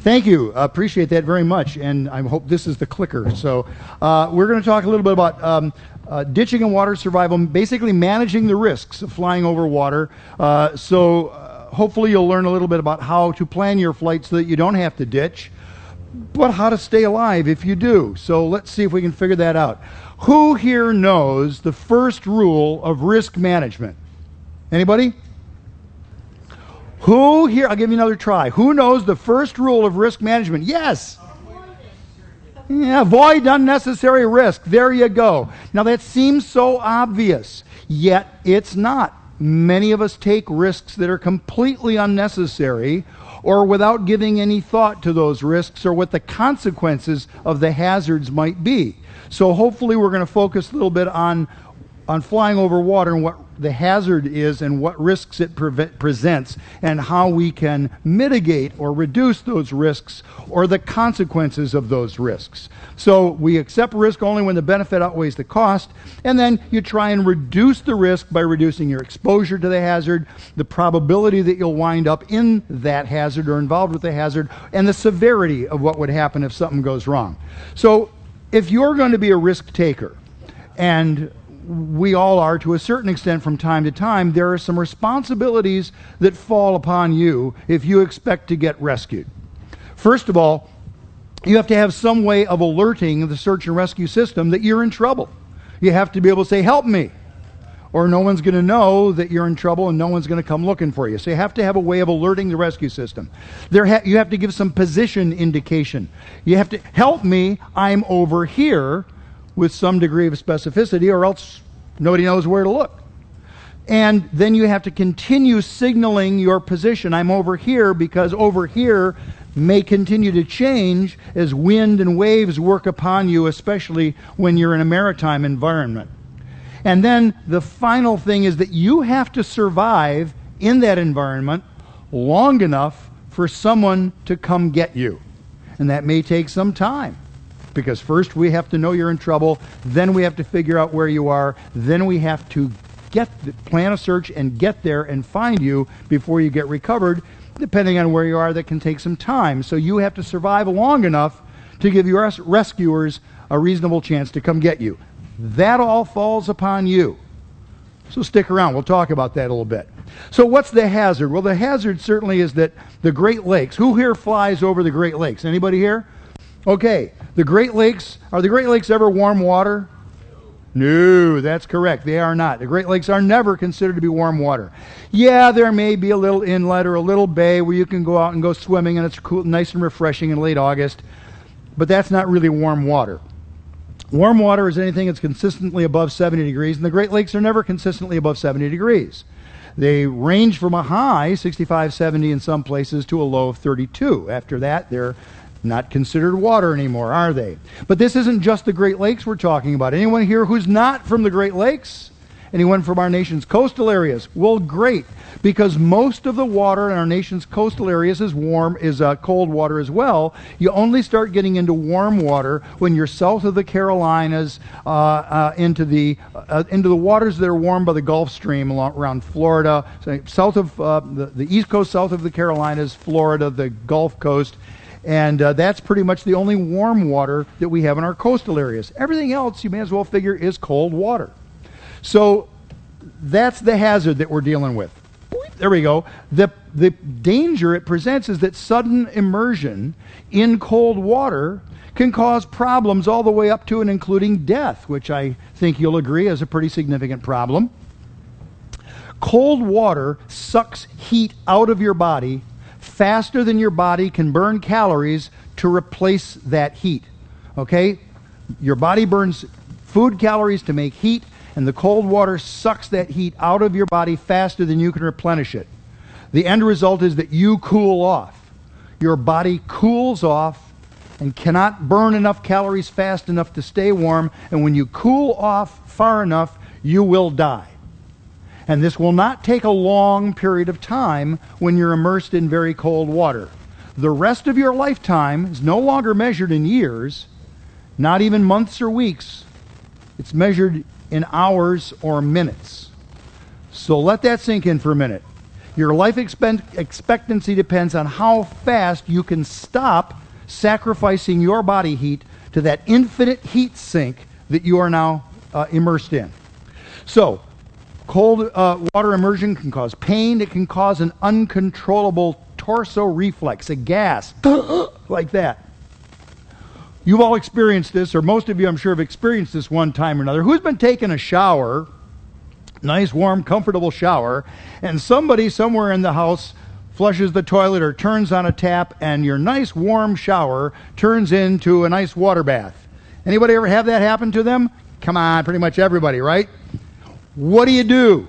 Thank you. I appreciate that very much. And I hope this is the clicker. So, uh, we're going to talk a little bit about um, uh, ditching and water survival, basically managing the risks of flying over water. Uh, so, uh, hopefully, you'll learn a little bit about how to plan your flight so that you don't have to ditch, but how to stay alive if you do. So, let's see if we can figure that out. Who here knows the first rule of risk management? Anybody? Who here, I'll give you another try. Who knows the first rule of risk management? Yes. Yeah, avoid unnecessary risk. There you go. Now that seems so obvious, yet it's not. Many of us take risks that are completely unnecessary or without giving any thought to those risks or what the consequences of the hazards might be. So hopefully we're going to focus a little bit on on flying over water and what the hazard is and what risks it pre- presents and how we can mitigate or reduce those risks or the consequences of those risks. So we accept risk only when the benefit outweighs the cost, and then you try and reduce the risk by reducing your exposure to the hazard, the probability that you'll wind up in that hazard or involved with the hazard, and the severity of what would happen if something goes wrong. So if you're going to be a risk taker, and we all are to a certain extent from time to time, there are some responsibilities that fall upon you if you expect to get rescued. First of all, you have to have some way of alerting the search and rescue system that you're in trouble. You have to be able to say, Help me. Or no one's going to know that you're in trouble and no one's going to come looking for you. So you have to have a way of alerting the rescue system. There ha- you have to give some position indication. You have to help me, I'm over here with some degree of specificity, or else nobody knows where to look. And then you have to continue signaling your position. I'm over here because over here may continue to change as wind and waves work upon you, especially when you're in a maritime environment. And then the final thing is that you have to survive in that environment long enough for someone to come get you. And that may take some time. Because first we have to know you're in trouble, then we have to figure out where you are, then we have to get plan a search and get there and find you before you get recovered. Depending on where you are, that can take some time. So you have to survive long enough to give your rescuers a reasonable chance to come get you. That all falls upon you. So stick around. We'll talk about that a little bit. So what's the hazard? Well, the hazard certainly is that the Great Lakes. Who here flies over the Great Lakes? Anybody here? Okay, the Great Lakes, are the Great Lakes ever warm water? No, that's correct. They are not. The Great Lakes are never considered to be warm water. Yeah, there may be a little inlet or a little bay where you can go out and go swimming and it's cool, nice and refreshing in late August, but that's not really warm water. Warm water is anything that's consistently above 70 degrees, and the Great Lakes are never consistently above 70 degrees. They range from a high, 65, 70 in some places, to a low of 32. After that, they're not considered water anymore, are they? But this isn't just the Great Lakes we're talking about. Anyone here who's not from the Great Lakes? Anyone from our nation's coastal areas? Well, great, because most of the water in our nation's coastal areas is warm, is uh, cold water as well. You only start getting into warm water when you're south of the Carolinas, uh, uh, into the uh, into the waters that are warmed by the Gulf Stream around Florida, so south of uh, the, the east coast, south of the Carolinas, Florida, the Gulf Coast and uh, that's pretty much the only warm water that we have in our coastal areas. Everything else, you may as well figure, is cold water. So that's the hazard that we're dealing with. There we go. The, the danger it presents is that sudden immersion in cold water can cause problems all the way up to and including death, which I think you'll agree is a pretty significant problem. Cold water sucks heat out of your body faster than your body can burn calories to replace that heat. Okay? Your body burns food calories to make heat, and the cold water sucks that heat out of your body faster than you can replenish it. The end result is that you cool off. Your body cools off and cannot burn enough calories fast enough to stay warm, and when you cool off far enough, you will die. And this will not take a long period of time when you're immersed in very cold water. The rest of your lifetime is no longer measured in years, not even months or weeks. It's measured in hours or minutes. So let that sink in for a minute. Your life expect- expectancy depends on how fast you can stop sacrificing your body heat to that infinite heat sink that you are now uh, immersed in. So, cold uh, water immersion can cause pain. It can cause an uncontrollable torso reflex, a gas, like that. You've all experienced this, or most of you, I'm sure, have experienced this one time or another. Who's been taking a shower, nice, warm, comfortable shower, and somebody somewhere in the house flushes the toilet or turns on a tap, and your nice, warm shower turns into a nice water bath? Anybody ever have that happen to them? Come on, pretty much everybody, right? What do you do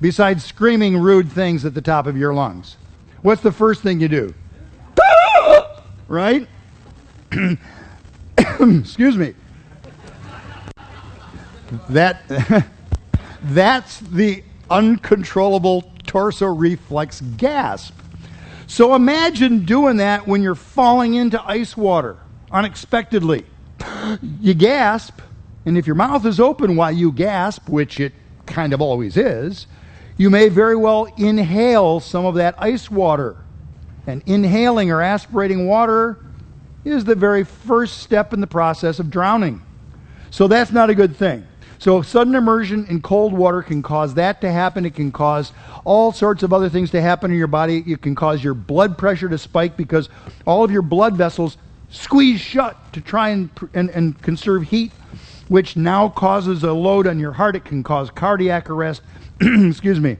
besides screaming rude things at the top of your lungs? What's the first thing you do? right? Excuse me. That that's the uncontrollable torso reflex gasp. So imagine doing that when you're falling into ice water unexpectedly. You gasp, and if your mouth is open while you gasp, which it kind of always is, you may very well inhale some of that ice water. And inhaling or aspirating water is the very first step in the process of drowning. So that's not a good thing. So sudden immersion in cold water can cause that to happen. It can cause all sorts of other things to happen in your body. It can cause your blood pressure to spike because all of your blood vessels squeeze shut to try and, and, and conserve heat, which now causes a load on your heart. It can cause cardiac arrest. Excuse me.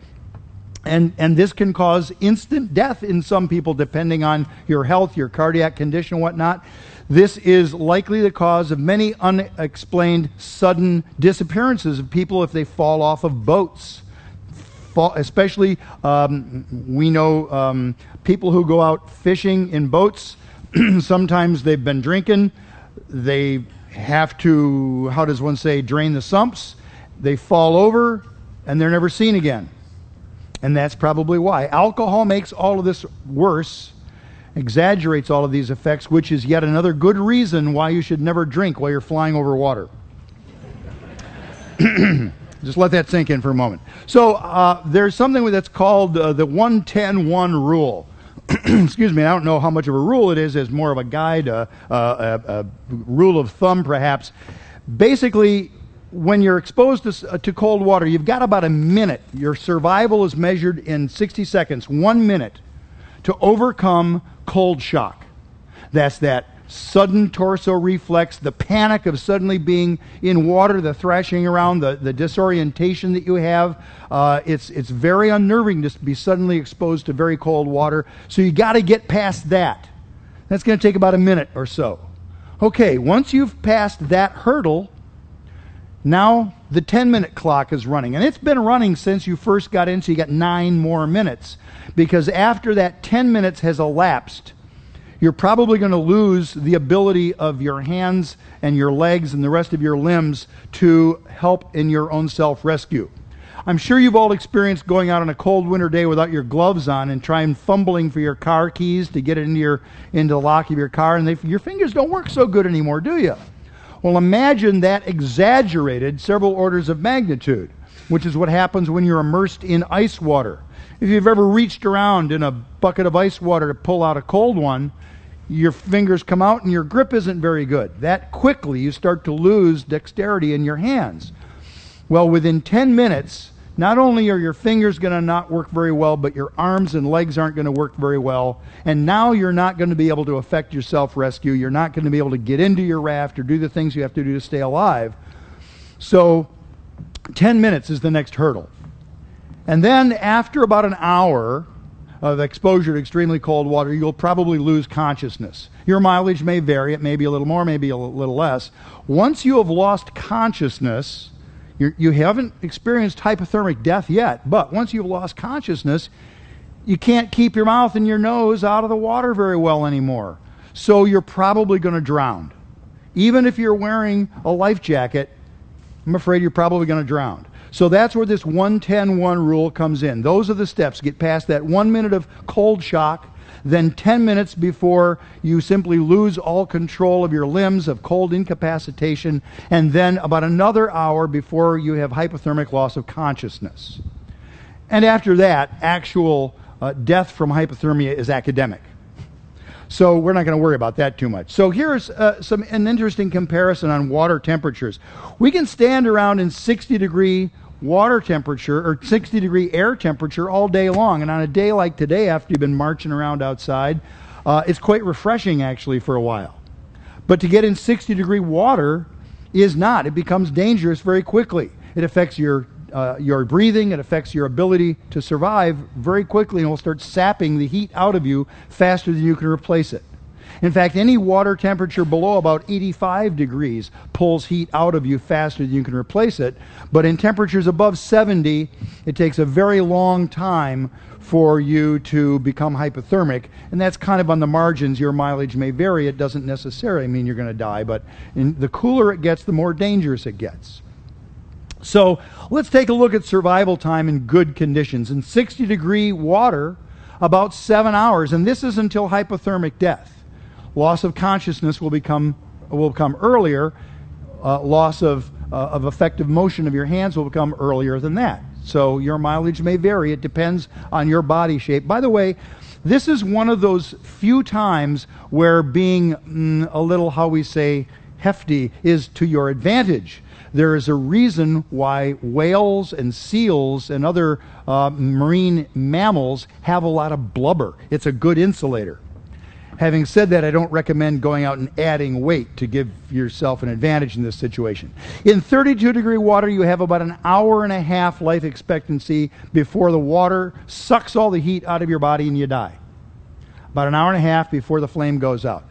And, and this can cause instant death in some people, depending on your health, your cardiac condition, whatnot. This is likely the cause of many unexplained sudden disappearances of people if they fall off of boats. Especially, um, we know um, people who go out fishing in boats. Sometimes they've been drinking. They have to, how does one say, drain the sumps. They fall over and they're never seen again. And that's probably why. Alcohol makes all of this worse, exaggerates all of these effects, which is yet another good reason why you should never drink while you're flying over water. Just let that sink in for a moment. So uh, there's something that's called uh, the 110 1 rule. Excuse me, I don't know how much of a rule it is, as more of a guide, uh a, a rule of thumb perhaps. Basically, when you're exposed to, uh, to cold water, you've got about a minute. Your survival is measured in 60 seconds, one minute, to overcome cold shock. That's that sudden torso reflex, the panic of suddenly being in water, the thrashing around, the, the disorientation that you have. Uh, it's, it's very unnerving to be suddenly exposed to very cold water. So you got to get past that. That's going to take about a minute or so. Okay, once you've passed that hurdle, now the 10 minute clock is running. And it's been running since you first got in, so you got nine more minutes. Because after that 10 minutes has elapsed, you're probably going to lose the ability of your hands and your legs and the rest of your limbs to help in your own self rescue. I'm sure you've all experienced going out on a cold winter day without your gloves on and trying fumbling for your car keys to get it into your into the lock of your car, and they, your fingers don't work so good anymore, do you? Well, imagine that exaggerated several orders of magnitude, which is what happens when you're immersed in ice water. If you've ever reached around in a bucket of ice water to pull out a cold one, your fingers come out and your grip isn't very good. That quickly you start to lose dexterity in your hands. Well, within 10 minutes, not only are your fingers going to not work very well, but your arms and legs aren't going to work very well. And now you're not going to be able to effect your self rescue. You're not going to be able to get into your raft or do the things you have to do to stay alive. So, 10 minutes is the next hurdle. And then, after about an hour of exposure to extremely cold water, you'll probably lose consciousness. Your mileage may vary, it may be a little more, maybe a little less. Once you have lost consciousness, you're, you have not experienced hypothermic death yet, but once you've lost consciousness, you can't keep your mouth and your nose out of the water very well anymore. So you're probably going to drown. Even if you're wearing a life jacket, I'm afraid you're probably going to drown. So that's where this 110 1 rule comes in. Those are the steps. Get past that one minute of cold shock then 10 minutes before you simply lose all control of your limbs of cold incapacitation, and then about another hour before you have hypothermic loss of consciousness. And after that, actual uh, death from hypothermia is academic. So we're not going to worry about that too much. So here's uh, some an interesting comparison on water temperatures. We can stand around in 60 degree water temperature or 60 degree air temperature all day long. And on a day like today, after you've been marching around outside, uh, it's quite refreshing actually for a while. But to get in 60 degree water is not. It becomes dangerous very quickly. It affects your uh, your breathing, it affects your ability to survive very quickly, and will start sapping the heat out of you faster than you can replace it. In fact, any water temperature below about 85 degrees pulls heat out of you faster than you can replace it. But in temperatures above 70, it takes a very long time for you to become hypothermic. And that's kind of on the margins. Your mileage may vary. It doesn't necessarily mean you're going to die, but the cooler it gets, the more dangerous it gets. So let's take a look at survival time in good conditions. In 60 degree water, about seven hours, and this is until hypothermic death. Loss of consciousness will become will come earlier. Uh, loss of uh, of effective motion of your hands will become earlier than that. So your mileage may vary. It depends on your body shape. By the way, this is one of those few times where being mm, a little, how we say, hefty is to your advantage there is a reason why whales and seals and other uh, marine mammals have a lot of blubber. It's a good insulator. Having said that, I don't recommend going out and adding weight to give yourself an advantage in this situation. In 32 degree water, you have about an hour and a half life expectancy before the water sucks all the heat out of your body and you die. About an hour and a half before the flame goes out.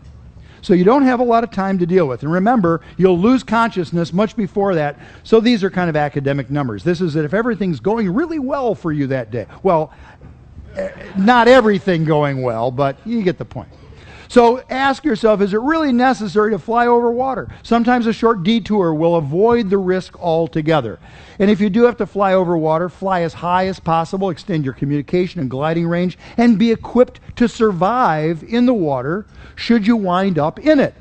So you don't have a lot of time to deal with. And remember, you'll lose consciousness much before that. So these are kind of academic numbers. This is that if everything's going really well for you that day. Well, eh, not everything going well, but you get the point. So ask yourself is it really necessary to fly over water? Sometimes a short detour will avoid the risk altogether. And if you do have to fly over water, fly as high as possible, extend your communication and gliding range, and be equipped to survive in the water should you wind up in it.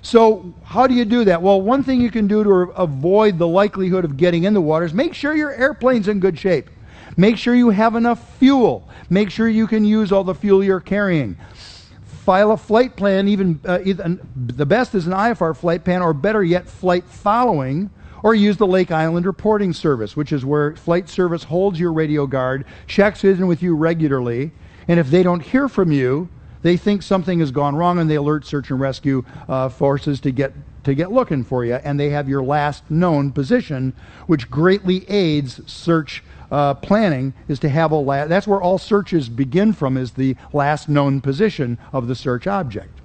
So, how do you do that? Well, one thing you can do to avoid the likelihood of getting in the water is make sure your airplane's in good shape. Make sure you have enough fuel. Make sure you can use all the fuel you're carrying file a flight plan, even, uh, either, the best is an IFR flight plan, or better yet, flight following, or use the Lake Island Reporting Service, which is where flight service holds your radio guard, checks in with you regularly, and if they don't hear from you, they think something has gone wrong and they alert search and rescue uh, forces to get to get looking for you, and they have your last known position, which greatly aids search uh, planning is to have a la- that's where all searches begin from is the last known position of the search object.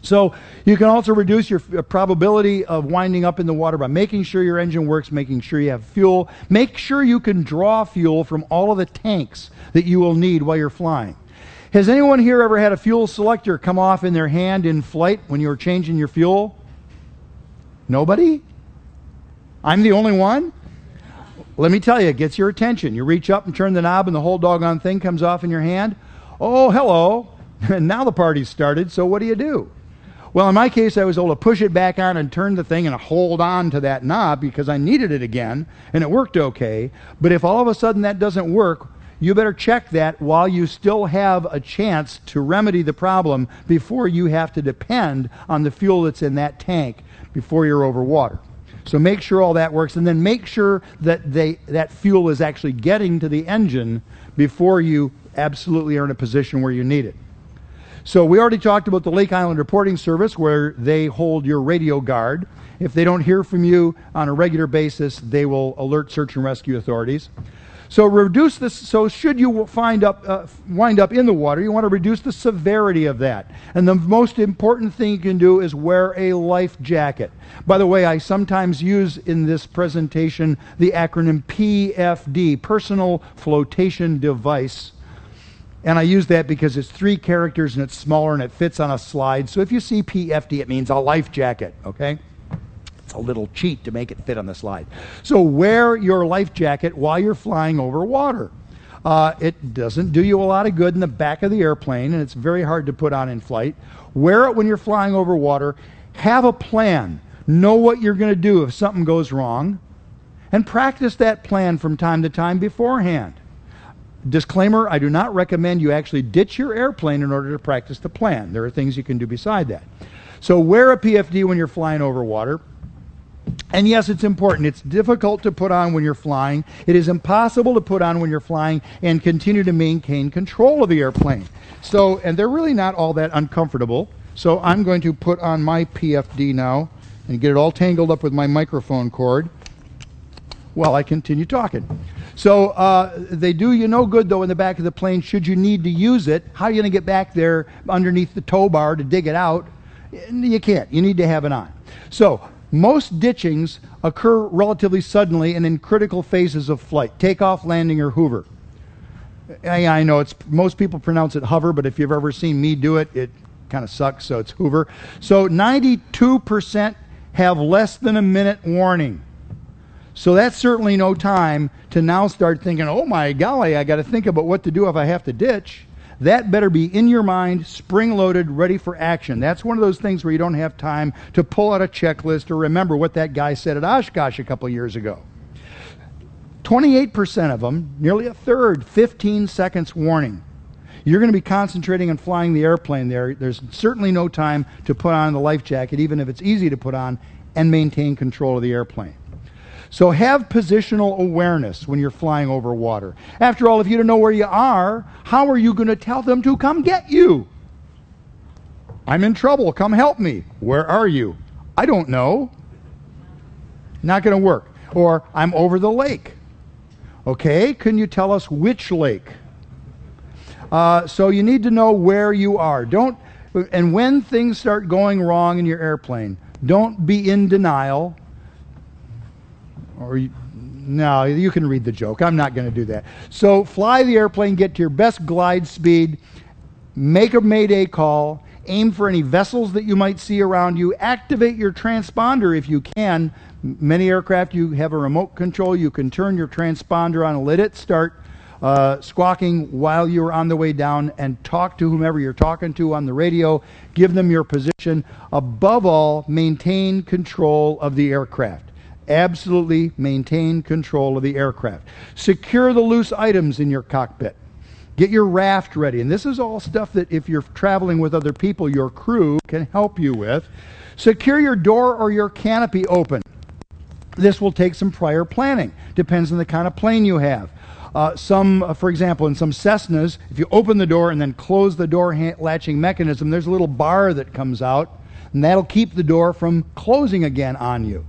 So you can also reduce your probability of winding up in the water by making sure your engine works making sure you have fuel. Make sure you can draw fuel from all of the tanks that you will need while you're flying. Has anyone here ever had a fuel selector come off in their hand in flight when you were changing your fuel? Nobody? I'm the only one let me tell you, it gets your attention. You reach up and turn the knob, and the whole doggone thing comes off in your hand. Oh, hello. And now the party's started, so what do you do? Well, in my case, I was able to push it back on and turn the thing and hold on to that knob because I needed it again, and it worked okay. But if all of a sudden that doesn't work, you better check that while you still have a chance to remedy the problem before you have to depend on the fuel that's in that tank before you're over water. So make sure all that works, and then make sure that they, that fuel is actually getting to the engine before you absolutely are in a position where you need it. So we already talked about the Lake Island Reporting Service, where they hold your radio guard. If they don't hear from you on a regular basis, they will alert search and rescue authorities. So reduce this. So should you find up, uh, wind up in the water, you want to reduce the severity of that. And the most important thing you can do is wear a life jacket. By the way, I sometimes use in this presentation the acronym PFD, Personal Flotation Device. And I use that because it's three characters and it's smaller and it fits on a slide. So if you see PFD, it means a life jacket, okay? A little cheat to make it fit on the slide. So wear your life jacket while you're flying over water. Uh, it doesn't do you a lot of good in the back of the airplane, and it's very hard to put on in flight. Wear it when you're flying over water. Have a plan. Know what you're going to do if something goes wrong, and practice that plan from time to time beforehand. Disclaimer I do not recommend you actually ditch your airplane in order to practice the plan. There are things you can do beside that. So, wear a PFD when you're flying over water. And yes, it's important. It's difficult to put on when you're flying. It is impossible to put on when you're flying and continue to maintain control of the airplane. So, and they're really not all that uncomfortable. So, I'm going to put on my PFD now and get it all tangled up with my microphone cord while I continue talking. So uh, they do you no good, though, in the back of the plane should you need to use it. How are you going to get back there underneath the tow bar to dig it out? You can't. You need to have it on. So most ditchings occur relatively suddenly and in critical phases of flight takeoff, landing, or hover. I, I know it's most people pronounce it hover, but if you've ever seen me do it, it kind of sucks, so it's hoover. So 92% have less than a minute warning. So that's certainly no time to now start thinking, oh my golly, I got to think about what to do if I have to ditch. That better be in your mind, spring loaded, ready for action. That's one of those things where you don't have time to pull out a checklist or remember what that guy said at Oshkosh a couple years ago. 28% of them, nearly a third, 15 seconds warning. You're going to be concentrating on flying the airplane there. There's certainly no time to put on the life jacket, even if it's easy to put on, and maintain control of the airplane. So have positional awareness when you're flying over water. After all, if you don't know where you are, how are you going to tell them to come get you? I'm in trouble. Come help me. Where are you? I don't know. Not going to work. Or I'm over the lake. Okay, can you tell us which lake? Uh, so you need to know where you are. Don't, and when things start going wrong in your airplane, don't be in denial or you, no, you can read the joke. I'm not going to do that. So fly the airplane, get to your best glide speed, make a mayday call, aim for any vessels that you might see around you, activate your transponder if you can. Many aircraft you have a remote control. You can turn your transponder on, let it start uh, squawking while you're on the way down, and talk to whomever you're talking to on the radio. Give them your position. Above all, maintain control of the aircraft absolutely maintain control of the aircraft. Secure the loose items in your cockpit. Get your raft ready. And this is all stuff that if you're traveling with other people, your crew can help you with. Secure your door or your canopy open. This will take some prior planning. Depends on the kind of plane you have. Uh, some, uh, for example, in some Cessnas, if you open the door and then close the door ha- latching mechanism, there's a little bar that comes out, and that'll keep the door from closing again on you.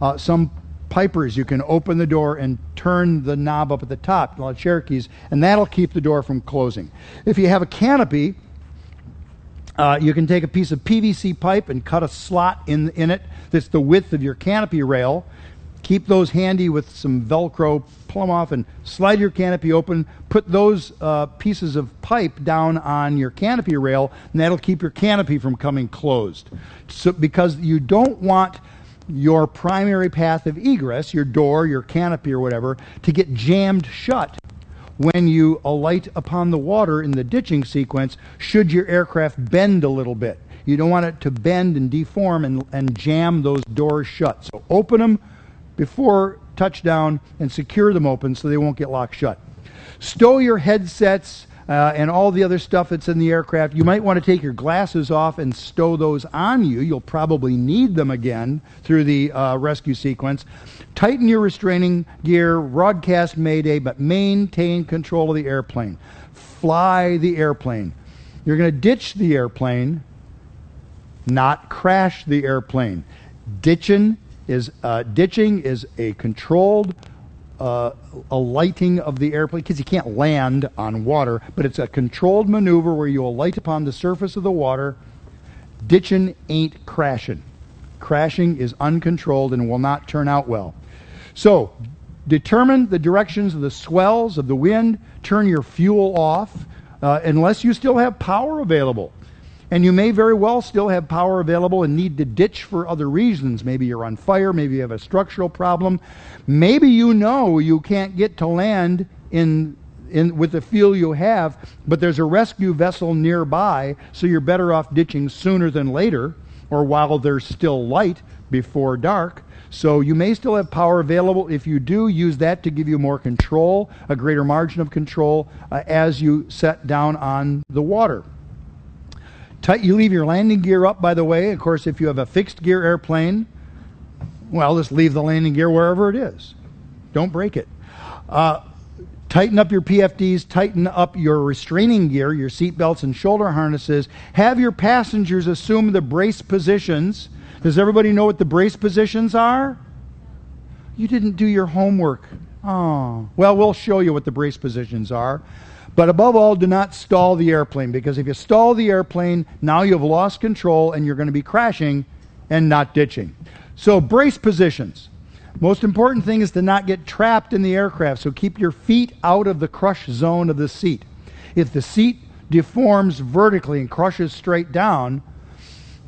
Uh, some Pipers, you can open the door and turn the knob up at the top, a lot of Cherokees, and that'll keep the door from closing. If you have a canopy, uh, you can take a piece of PVC pipe and cut a slot in, in it that's the width of your canopy rail. Keep those handy with some Velcro, pull them off, and slide your canopy open. Put those uh, pieces of pipe down on your canopy rail, and that'll keep your canopy from coming closed. So, because you don't want your primary path of egress, your door, your canopy, or whatever, to get jammed shut when you alight upon the water in the ditching sequence, should your aircraft bend a little bit. You don't want it to bend and deform and, and jam those doors shut. So open them before touchdown and secure them open so they won't get locked shut. Stow your headsets uh, and all the other stuff that's in the aircraft. You might want to take your glasses off and stow those on you. You'll probably need them again through the uh, rescue sequence. Tighten your restraining gear, broadcast mayday, but maintain control of the airplane. Fly the airplane. You're going to ditch the airplane, not crash the airplane. Ditching is uh, ditching is a controlled uh, a lighting of the airplane because you can't land on water, but it's a controlled maneuver where you alight upon the surface of the water. Ditching ain't crashing. Crashing is uncontrolled and will not turn out well. So, determine the directions of the swells of the wind. Turn your fuel off uh, unless you still have power available. And you may very well still have power available and need to ditch for other reasons. Maybe you're on fire, maybe you have a structural problem. Maybe you know you can't get to land in, in, with the fuel you have, but there's a rescue vessel nearby, so you're better off ditching sooner than later. or while there's still light before dark. So you may still have power available. If you do, use that to give you more control, a greater margin of control uh, as you set down on the water. Tight, you leave your landing gear up, by the way. Of course, if you have a fixed gear airplane, well, just leave the landing gear wherever it is. Don't break it. Uh, tighten up your PFDs, tighten up your restraining gear, your seat belts and shoulder harnesses. Have your passengers assume the brace positions does everybody know what the brace positions are? You didn't do your homework. Oh. Well, we'll show you what the brace positions are. But above all, do not stall the airplane because if you stall the airplane, now you've lost control and you're going to be crashing and not ditching. So, brace positions. Most important thing is to not get trapped in the aircraft. So, keep your feet out of the crush zone of the seat. If the seat deforms vertically and crushes straight down,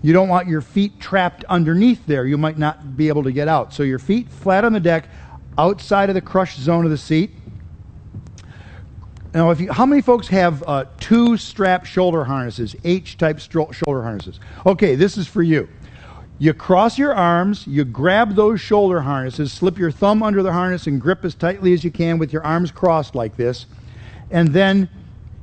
you don't want your feet trapped underneath there. You might not be able to get out. So your feet flat on the deck, outside of the crush zone of the seat. Now, if you, how many folks have uh, two strap shoulder harnesses, H type stro- shoulder harnesses? Okay, this is for you. You cross your arms, you grab those shoulder harnesses, slip your thumb under the harness, and grip as tightly as you can with your arms crossed like this. And then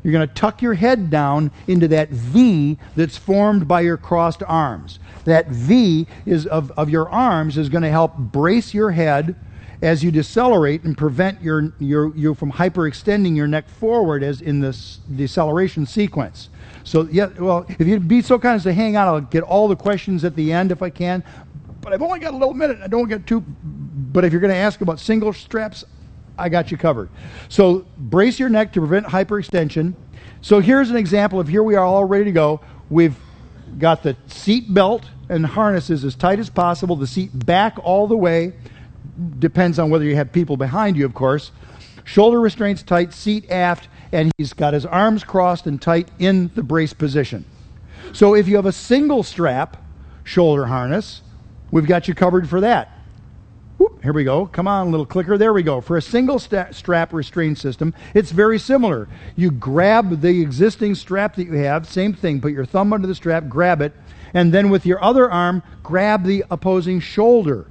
you're going to tuck your head down into that V that's formed by your crossed arms. That V is of, of your arms is going to help brace your head as you decelerate and prevent your, your, you from hyperextending your neck forward as in this deceleration sequence. So, yeah, well, if you'd be so kind as to hang on, I'll get all the questions at the end if I can. But I've only got a little minute. I don't get too. But if you're going to ask about single straps, I got you covered. So brace your neck to prevent hyperextension. So here's an example of here we are all ready to go. We've got the seat belt and harnesses as tight as possible, the seat back all the way. Depends on whether you have people behind you, of course. Shoulder restraints tight, seat aft, and he's got his arms crossed and tight in the brace position. So if you have a single strap shoulder harness, we've got you covered for that. Whoop, here we go. Come on, little clicker. There we go. For a single sta- strap restraint system, it's very similar. You grab the existing strap that you have, same thing. Put your thumb under the strap, grab it, and then with your other arm, grab the opposing shoulder.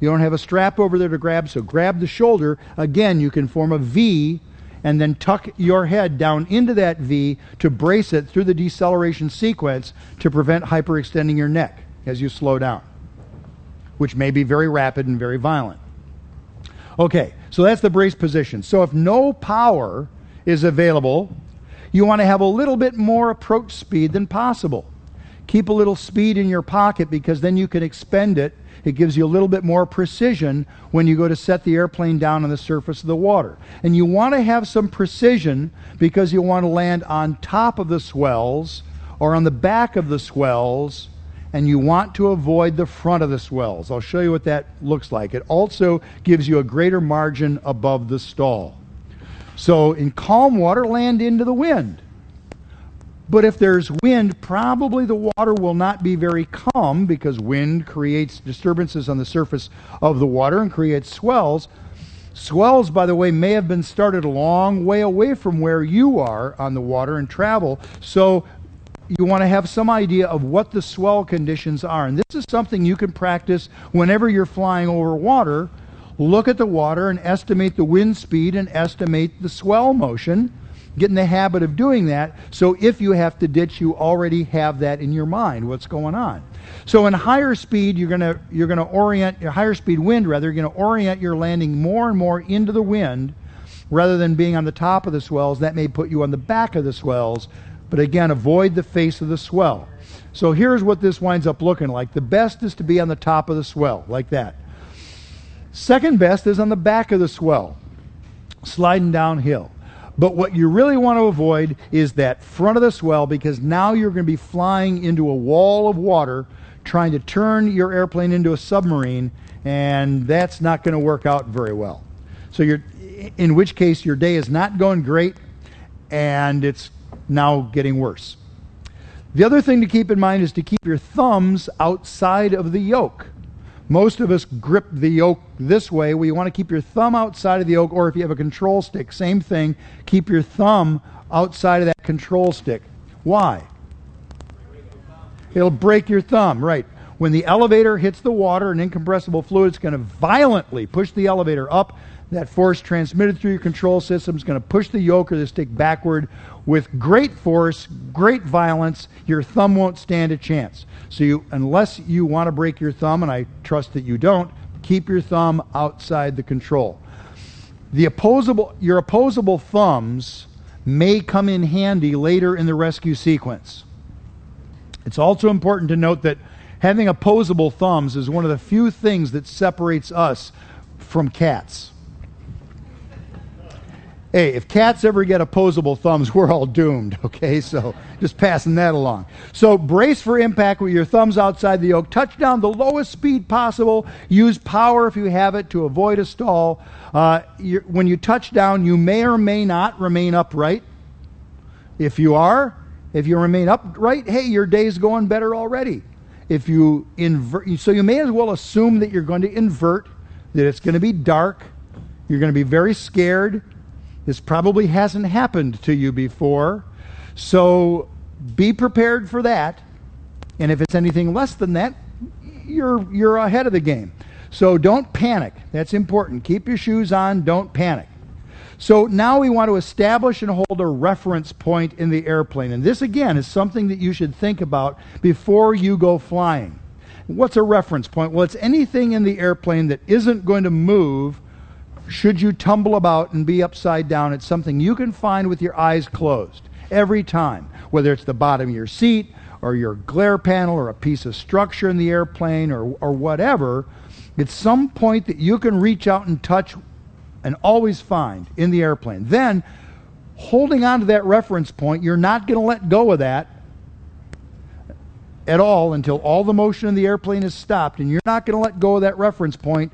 You don't have a strap over there to grab, so grab the shoulder. Again, you can form a V and then tuck your head down into that V to brace it through the deceleration sequence to prevent hyperextending your neck as you slow down which may be very rapid and very violent. Okay, so that's the brace position. So if no power is available, you want to have a little bit more approach speed than possible. Keep a little speed in your pocket because then you can expend it. It gives you a little bit more precision when you go to set the airplane down on the surface of the water. And you want to have some precision because you want to land on top of the swells or on the back of the swells and you want to avoid the front of the swells. I'll show you what that looks like. It also gives you a greater margin above the stall. So in calm water, land into the wind. But if there's wind, probably the water will not be very calm because wind creates disturbances on the surface of the water and creates swells. Swells, by the way, may have been started a long way away from where you are on the water and travel. So you want to have some idea of what the swell conditions are. And this is something you can practice whenever you're flying over water. Look at the water and estimate the wind speed and estimate the swell motion. Get in the habit of doing that. So if you have to ditch, you already have that in your mind, what's going on. So in higher speed, you're going to you're going to orient your higher speed wind rather, you're going to orient your landing more and more into the wind rather than being on the top of the swells. That may put you on the back of the swells but again, avoid the face of the swell. So here's what this winds up looking like. The best is to be on the top of the swell, like that. Second best is on the back of the swell, sliding downhill. But what you really want to avoid is that front of the swell because now you're going to be flying into a wall of water trying to turn your airplane into a submarine, and that's not going to work out very well. So you're, in which case your day is not going great, and it's now getting worse. The other thing to keep in mind is to keep your thumbs outside of the yoke. Most of us grip the yoke this way. We want to keep your thumb outside of the yoke, or if you have a control stick, same thing. Keep your thumb outside of that control stick. Why? It'll break your thumb, right. When the elevator hits the water and incompressible fluid, it's going to violently push the elevator up. That force transmitted through your control system is going to push the yoke or the stick backward with great force, great violence. Your thumb won't stand a chance. So, you, unless you want to break your thumb, and I trust that you don't, keep your thumb outside the control. The opposable, your opposable thumbs may come in handy later in the rescue sequence. It's also important to note that having opposable thumbs is one of the few things that separates us from cats. Hey, if cats ever get opposable thumbs, we're all doomed, okay? So just passing that along. So brace for impact with your thumbs outside the yoke. Touch down the lowest speed possible. Use power if you have it to avoid a stall. Uh, when you touch down, you may or may not remain upright. If you are, if you remain upright, hey, your day's going better already. If you invert, so you may as well assume that you're going to invert, that it's going to be dark, you're going to be very scared this probably hasn't happened to you before. So be prepared for that. And if it's anything less than that, you're, you're ahead of the game. So don't panic. That's important. Keep your shoes on. Don't panic. So now we want to establish and hold a reference point in the airplane. And this, again, is something that you should think about before you go flying. What's a reference point? Well, it's anything in the airplane that isn't going to move should you tumble about and be upside down, it's something you can find with your eyes closed every time, whether it's the bottom of your seat or your glare panel or a piece of structure in the airplane or, or whatever. It's some point that you can reach out and touch and always find in the airplane. Then, holding on to that reference point, you're not going to let go of that at all until all the motion in the airplane is stopped, and you're not going to let go of that reference point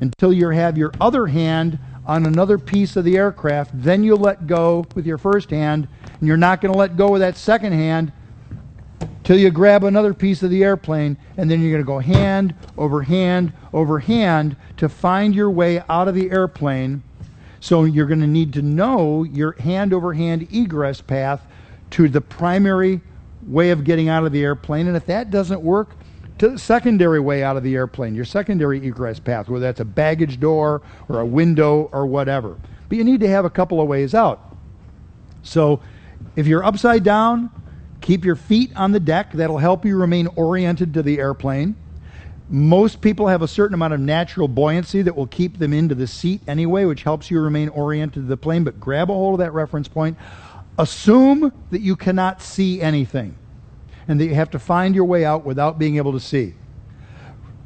until you have your other hand on another piece of the aircraft. Then you let go with your first hand, and you're not going to let go with that second hand till you grab another piece of the airplane, and then you're going to go hand over hand over hand to find your way out of the airplane. So you're going to need to know your hand over hand egress path to the primary way of getting out of the airplane. And if that doesn't work, to the secondary way out of the airplane, your secondary egress path, whether that's a baggage door or a window or whatever. But you need to have a couple of ways out. So if you're upside down, keep your feet on the deck. That'll help you remain oriented to the airplane. Most people have a certain amount of natural buoyancy that will keep them into the seat anyway, which helps you remain oriented to the plane. But grab a hold of that reference point. Assume that you cannot see anything and that you have to find your way out without being able to see.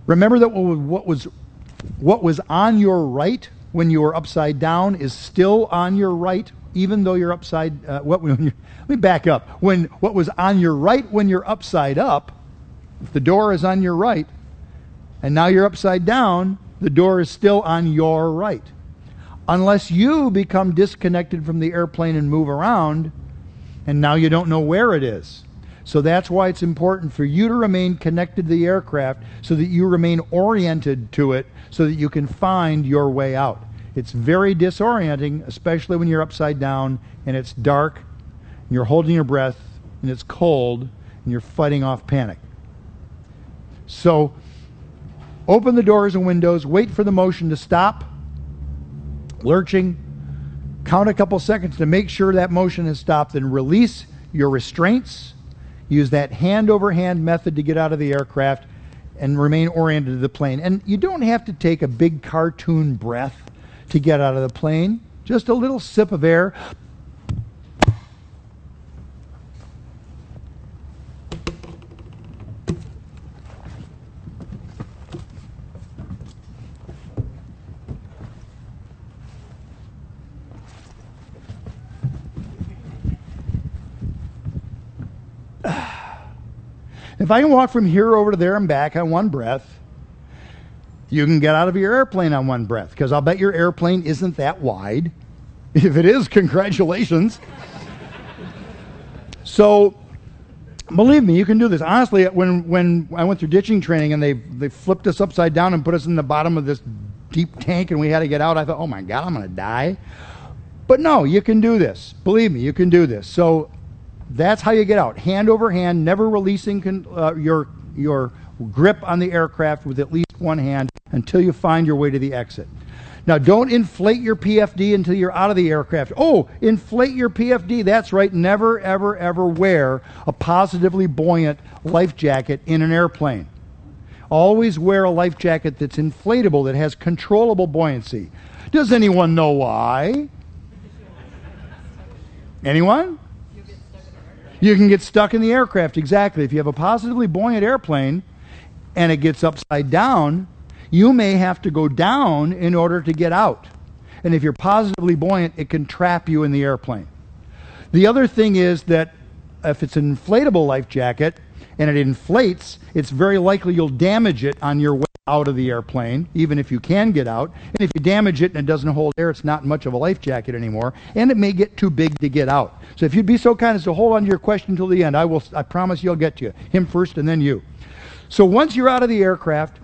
Remember that what was, what was on your right when you were upside down is still on your right, even though you're upside. Uh, what, when you, let me back up. When what was on your right when you're upside up, if the door is on your right, and now you're upside down, the door is still on your right. Unless you become disconnected from the airplane and move around, and now you don't know where it is. So that's why it's important for you to remain connected to the aircraft so that you remain oriented to it so that you can find your way out. It's very disorienting, especially when you're upside down and it's dark and you're holding your breath and it's cold and you're fighting off panic. So open the doors and windows, wait for the motion to stop, lurching, count a couple seconds to make sure that motion has stopped, then release your restraints use that hand over hand method to get out of the aircraft and remain oriented to the plane. And you don't have to take a big cartoon breath to get out of the plane, just a little sip of air. If I can walk from here over to there and back on one breath, you can get out of your airplane on one breath because I'll bet your airplane isn't that wide. If it is, congratulations. so, believe me, you can do this. Honestly, when, when I went through ditching training and they, they flipped us upside down and put us in the bottom of this deep tank and we had to get out, I thought, oh my God, I'm going to die. But no, you can do this. Believe me, you can do this. So, That's how you get out. Hand over hand, never releasing con- uh, your, your grip on the aircraft with at least one hand until you find your way to the exit. Now, don't inflate your PFD until you're out of the aircraft. Oh, inflate your PFD. That's right. Never, ever, ever wear a positively buoyant life jacket in an airplane. Always wear a life jacket that's inflatable, that has controllable buoyancy. Does anyone know why? Anyone? You can get stuck in the aircraft, exactly. If you have a positively buoyant airplane and it gets upside down, you may have to go down in order to get out. And if you're positively buoyant, it can trap you in the airplane. The other thing is that if it's an inflatable life jacket and it inflates, it's very likely you'll damage it on your way out of the airplane, even if you can get out. And if you damage it and it doesn't hold air, it's not much of a life jacket anymore, and it may get too big to get out. So if you'd be so kind as to hold on to your question until the end, I will. I promise you, I'll get to you. Him first, and then you. So once you're out of the aircraft,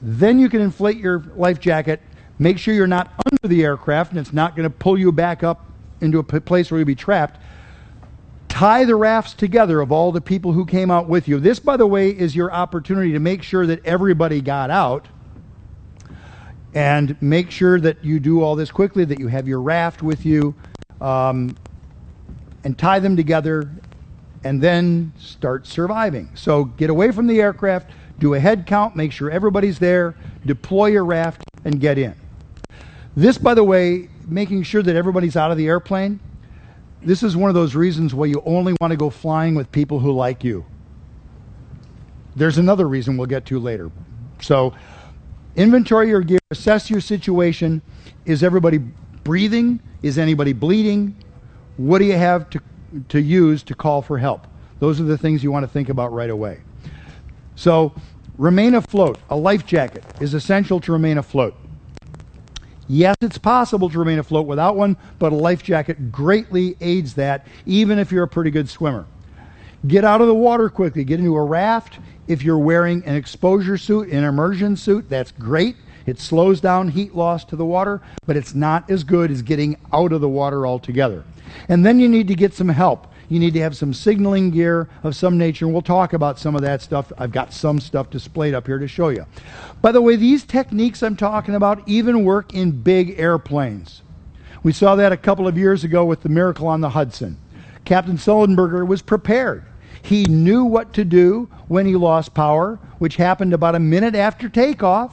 then you can inflate your life jacket. Make sure you're not under the aircraft and it's not going to pull you back up into a place where you'll be trapped. Tie the rafts together of all the people who came out with you. This, by the way, is your opportunity to make sure that everybody got out and make sure that you do all this quickly, that you have your raft with you, um, and tie them together, and then start surviving. So get away from the aircraft do a head count, make sure everybody's there, deploy your raft, and get in. This, by the way, making sure that everybody's out of the airplane, this is one of those reasons why you only want to go flying with people who like you. There's another reason we'll get to later. So, inventory your gear, assess your situation. Is everybody breathing? Is anybody bleeding? What do you have to, to use to call for help? Those are the things you want to think about right away. So, remain afloat. A life jacket is essential to remain afloat. Yes, it's possible to remain afloat without one, but a life jacket greatly aids that, even if you're a pretty good swimmer. Get out of the water quickly. Get into a raft. If you're wearing an exposure suit, an immersion suit, that's great. It slows down heat loss to the water, but it's not as good as getting out of the water altogether. And then you need to get some help you need to have some signaling gear of some nature. And we'll talk about some of that stuff. I've got some stuff displayed up here to show you. By the way, these techniques I'm talking about even work in big airplanes. We saw that a couple of years ago with the Miracle on the Hudson. Captain Sullenberger was prepared. He knew what to do when he lost power, which happened about a minute after takeoff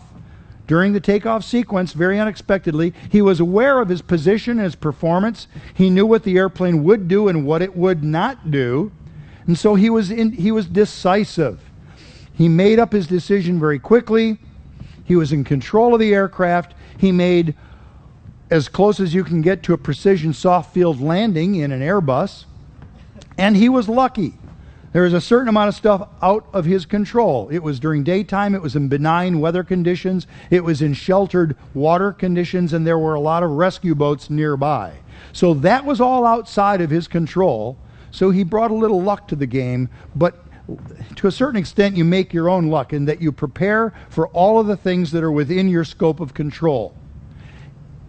during the takeoff sequence, very unexpectedly, he was aware of his position and his performance. He knew what the airplane would do and what it would not do. And so he was, in, he was decisive. He made up his decision very quickly. He was in control of the aircraft. He made as close as you can get to a precision soft field landing in an Airbus. And he was lucky. There was a certain amount of stuff out of his control. It was during daytime, it was in benign weather conditions, it was in sheltered water conditions, and there were a lot of rescue boats nearby. So that was all outside of his control. So he brought a little luck to the game, but to a certain extent, you make your own luck in that you prepare for all of the things that are within your scope of control.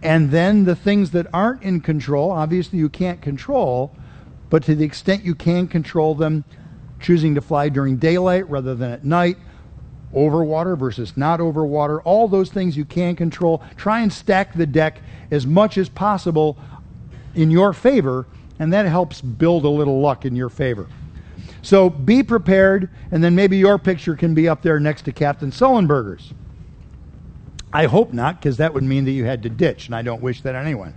And then the things that aren't in control, obviously you can't control, but to the extent you can control them, choosing to fly during daylight rather than at night, over water versus not over water, all those things you can control. Try and stack the deck as much as possible in your favor, and that helps build a little luck in your favor. So be prepared, and then maybe your picture can be up there next to Captain Sullenberger's. I hope not, because that would mean that you had to ditch, and I don't wish that on anyone.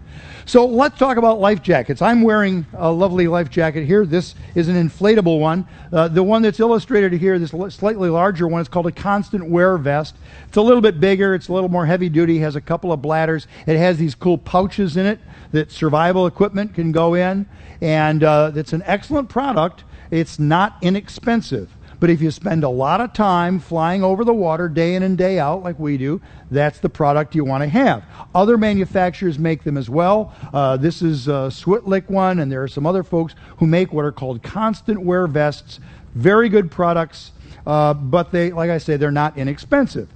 So let's talk about life jackets. I'm wearing a lovely life jacket here. This is an inflatable one. Uh, the one that's illustrated here, this slightly larger one, is called a constant wear vest. It's a little bit bigger, it's a little more heavy duty, has a couple of bladders. It has these cool pouches in it that survival equipment can go in, and uh, it's an excellent product. It's not inexpensive. But if you spend a lot of time flying over the water day in and day out, like we do, that's the product you want to have. Other manufacturers make them as well. Uh, this is a Switlik one, and there are some other folks who make what are called constant wear vests. Very good products, uh, but they, like I say, they're not inexpensive.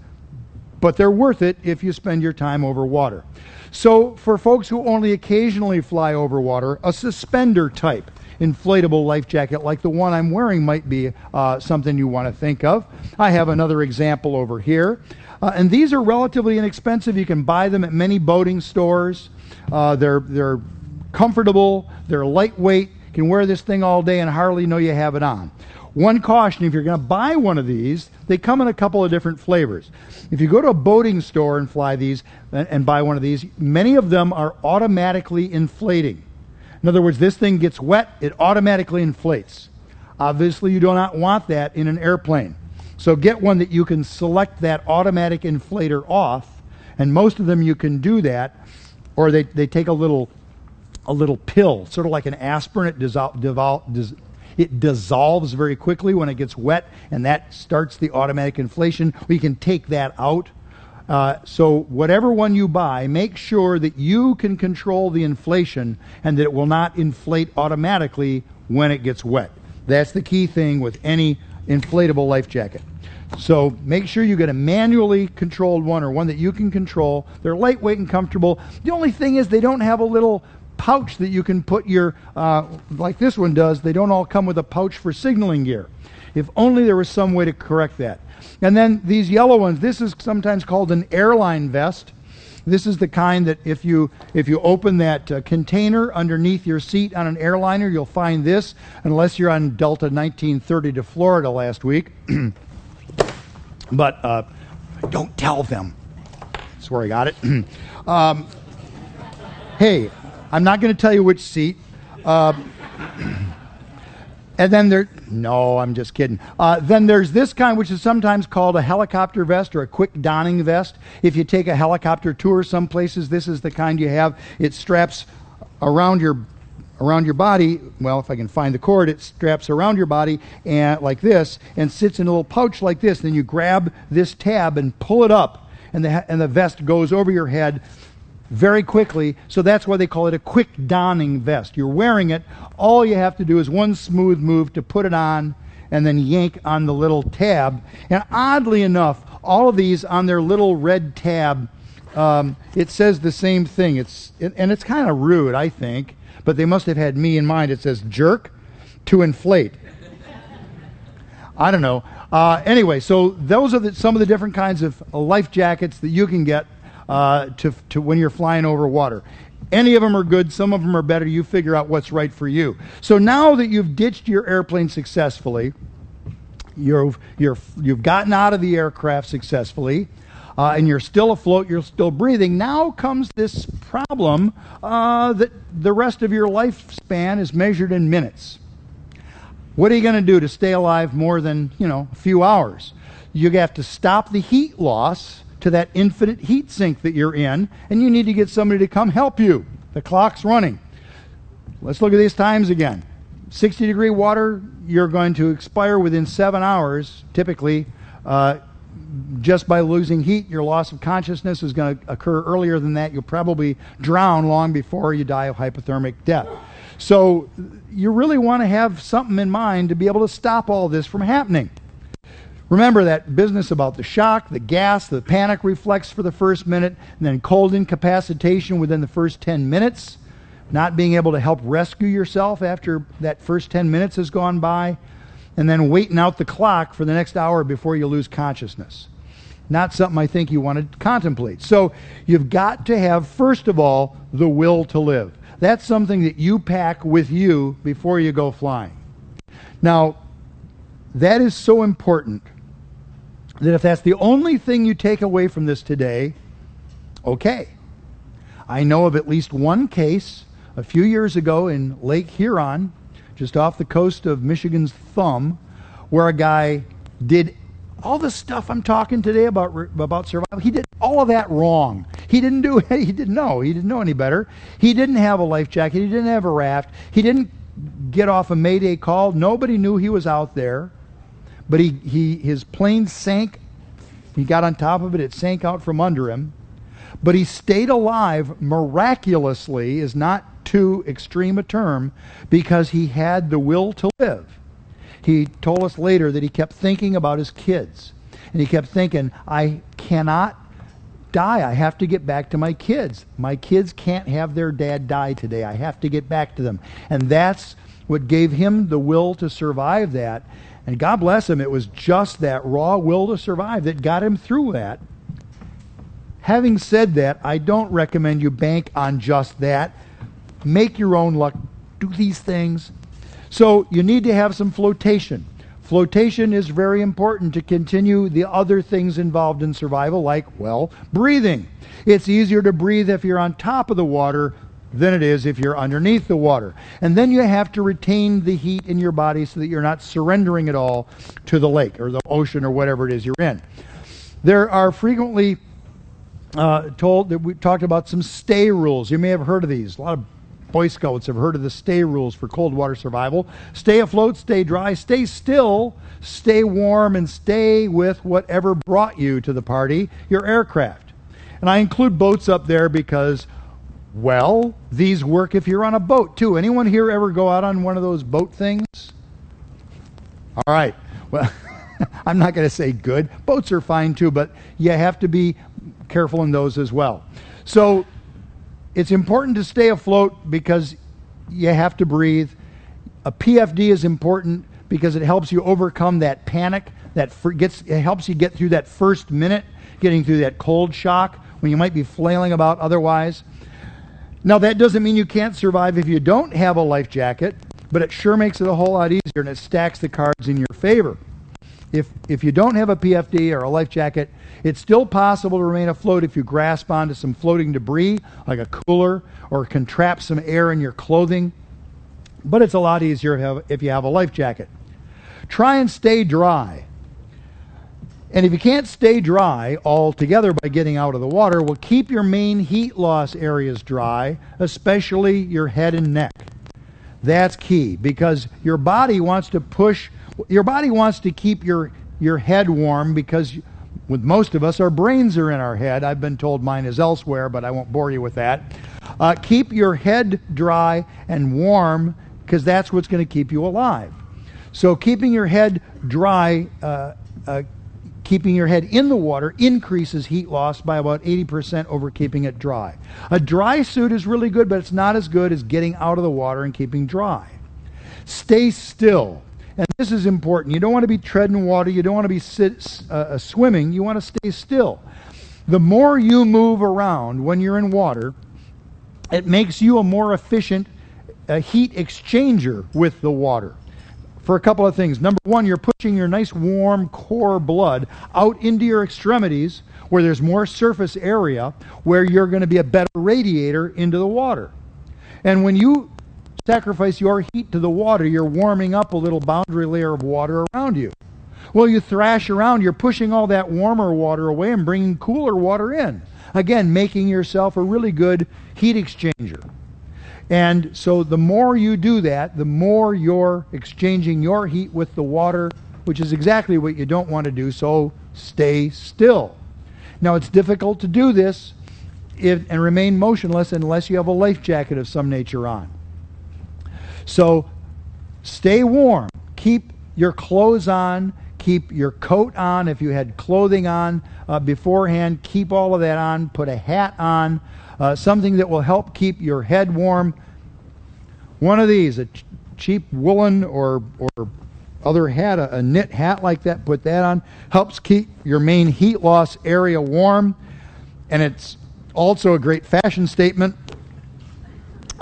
But they're worth it if you spend your time over water. So, for folks who only occasionally fly over water, a suspender type inflatable life jacket like the one I'm wearing might be uh, something you want to think of. I have another example over here. Uh, and these are relatively inexpensive. You can buy them at many boating stores. Uh, they're, they're comfortable, they're lightweight. You can wear this thing all day and hardly know you have it on. One caution if you're going to buy one of these, they come in a couple of different flavors. If you go to a boating store and fly these and, and buy one of these, many of them are automatically inflating. In other words, this thing gets wet, it automatically inflates. Obviously, you do not want that in an airplane. So get one that you can select that automatic inflator off, and most of them you can do that, or they, they take a little a little pill, sort of like an aspirin. It dissol- devol- dis- it dissolves very quickly when it gets wet, and that starts the automatic inflation. We can take that out. Uh, so, whatever one you buy, make sure that you can control the inflation and that it will not inflate automatically when it gets wet. That's the key thing with any inflatable life jacket. So make sure you get a manually controlled one or one that you can control. They're lightweight and comfortable. The only thing is they don't have a little pouch that you can put your, uh, like this one does, they don't all come with a pouch for signaling gear. If only there was some way to correct that. And then these yellow ones, this is sometimes called an airline vest. This is the kind that if you if you open that uh, container underneath your seat on an airliner, you'll find this. Unless you're on Delta 1930 to Florida last week, but uh, don't tell them. That's where I got it. um, hey, I'm not going to tell you which seat. Uh, and then there, no, I'm just kidding. Uh, then there's this kind, which is sometimes called a helicopter vest or a quick donning vest. If you take a helicopter tour some places, this is the kind you have. It straps around your around your body. Well, if I can find the cord, it straps around your body and like this, and sits in a little pouch like this. Then you grab this tab and pull it up, and the and the vest goes over your head very quickly. So that's why they call it a quick donning vest. You're wearing it. All you have to do is one smooth move to put it on and then yank on the little tab. And oddly enough, all of these on their little red tab, um, it says the same thing. It's it, and it's kind of rude, I think, but they must have had me in mind. It says jerk to inflate. I don't know. Uh, anyway, so those are the, some of the different kinds of life jackets that you can get uh, to, to when you're flying over water. Any of them are good, some of them are better. You figure out what's right for you. So now that you've ditched your airplane successfully, you've, you're, you've gotten out of the aircraft successfully, uh, and you're still afloat, you're still breathing. Now comes this problem uh, that the rest of your lifespan is measured in minutes. What are you going to do to stay alive more than, you know, a few hours? You have to stop the heat loss to that infinite heat sink that you're in, and you need to get somebody to come help you. The clock's running. Let's look at these times again. 60 degree water, you're going to expire within seven hours, typically. Uh, just by losing heat, your loss of consciousness is going to occur earlier than that. You'll probably drown long before you die of hypothermic death. So, you really want to have something in mind to be able to stop all this from happening. Remember that business about the shock, the gas, the panic reflex for the first minute, and then cold incapacitation within the first 10 minutes, not being able to help rescue yourself after that first 10 minutes has gone by, and then waiting out the clock for the next hour before you lose consciousness. Not something I think you want to contemplate. So you've got to have, first of all, the will to live. That's something that you pack with you before you go flying. Now, that is so important that if that's the only thing you take away from this today, okay. I know of at least one case a few years ago in Lake Huron, just off the coast of Michigan's Thumb, where a guy did all the stuff I'm talking today about about survival. He did all of that wrong. He didn't do. He didn't know. He didn't know any better. He didn't have a life jacket. He didn't have a raft. He didn't get off a mayday call. Nobody knew he was out there but he, he his plane sank. He got on top of it, it sank out from under him. But he stayed alive miraculously, is not too extreme a term, because he had the will to live. He told us later that he kept thinking about his kids. And he kept thinking, I cannot die. I have to get back to my kids. My kids can't have their dad die today. I have to get back to them. And that's what gave him the will to survive that. And God bless him, it was just that raw will to survive that got him through that. Having said that, I don't recommend you bank on just that. Make your own luck. Do these things. So you need to have some flotation. Flotation is very important to continue the other things involved in survival, like, well, breathing. It's easier to breathe if you're on top of the water than it is if you're underneath the water. And then you have to retain the heat in your body so that you're not surrendering it all to the lake or the ocean or whatever it is you're in. There are frequently uh, told that we talked about some stay rules. You may have heard of these. A lot of Boy Scouts have heard of the stay rules for cold water survival. Stay afloat, stay dry, stay still, stay warm, and stay with whatever brought you to the party, your aircraft. And I include boats up there because well, these work if you're on a boat too. Anyone here ever go out on one of those boat things? All right. Well, I'm not going to say good. Boats are fine too, but you have to be careful in those as well. So it's important to stay afloat because you have to breathe. A PFD is important because it helps you overcome that panic. That gets it helps you get through that first minute, getting through that cold shock when you might be flailing about otherwise. Now, that doesn't mean you can't survive if you don't have a life jacket, but it sure makes it a whole lot easier and it stacks the cards in your favor. If, if you don't have a PFD or a life jacket, it's still possible to remain afloat if you grasp onto some floating debris, like a cooler, or can trap some air in your clothing. But it's a lot easier if you have a life jacket. Try and stay dry. And if you can't stay dry altogether by getting out of the water, well, keep your main heat loss areas dry, especially your head and neck. That's key because your body wants to push, your body wants to keep your, your head warm because with most of us, our brains are in our head. I've been told mine is elsewhere, but I won't bore you with that. Uh, keep your head dry and warm because that's what's going to keep you alive. So, keeping your head dry uh, uh, keeping your head in the water increases heat loss by about 80% over keeping it dry. A dry suit is really good, but it's not as good as getting out of the water and keeping dry. Stay still. And this is important. You don't want to be treading water. You don't want to be sit, uh, uh, swimming. You want to stay still. The more you move around when you're in water, it makes you a more efficient uh, heat exchanger with the water for a couple of things. Number one, you're pushing your nice warm core blood out into your extremities where there's more surface area where you're going to be a better radiator into the water. And when you sacrifice your heat to the water, you're warming up a little boundary layer of water around you. Well, you thrash around, you're pushing all that warmer water away and bringing cooler water in. Again, making yourself a really good heat exchanger. And so the more you do that, the more you're exchanging your heat with the water, which is exactly what you don't want to do. So stay still. Now, it's difficult to do this if, and remain motionless unless you have a life jacket of some nature on. So stay warm. Keep your clothes on. Keep your coat on. If you had clothing on uh, beforehand, keep all of that on. Put a hat on. Uh, something that will help keep your head warm one of these, a ch- cheap woolen or, or other hat, a, a knit hat like that, put that on. Helps keep your main heat loss area warm. And it's also a great fashion statement.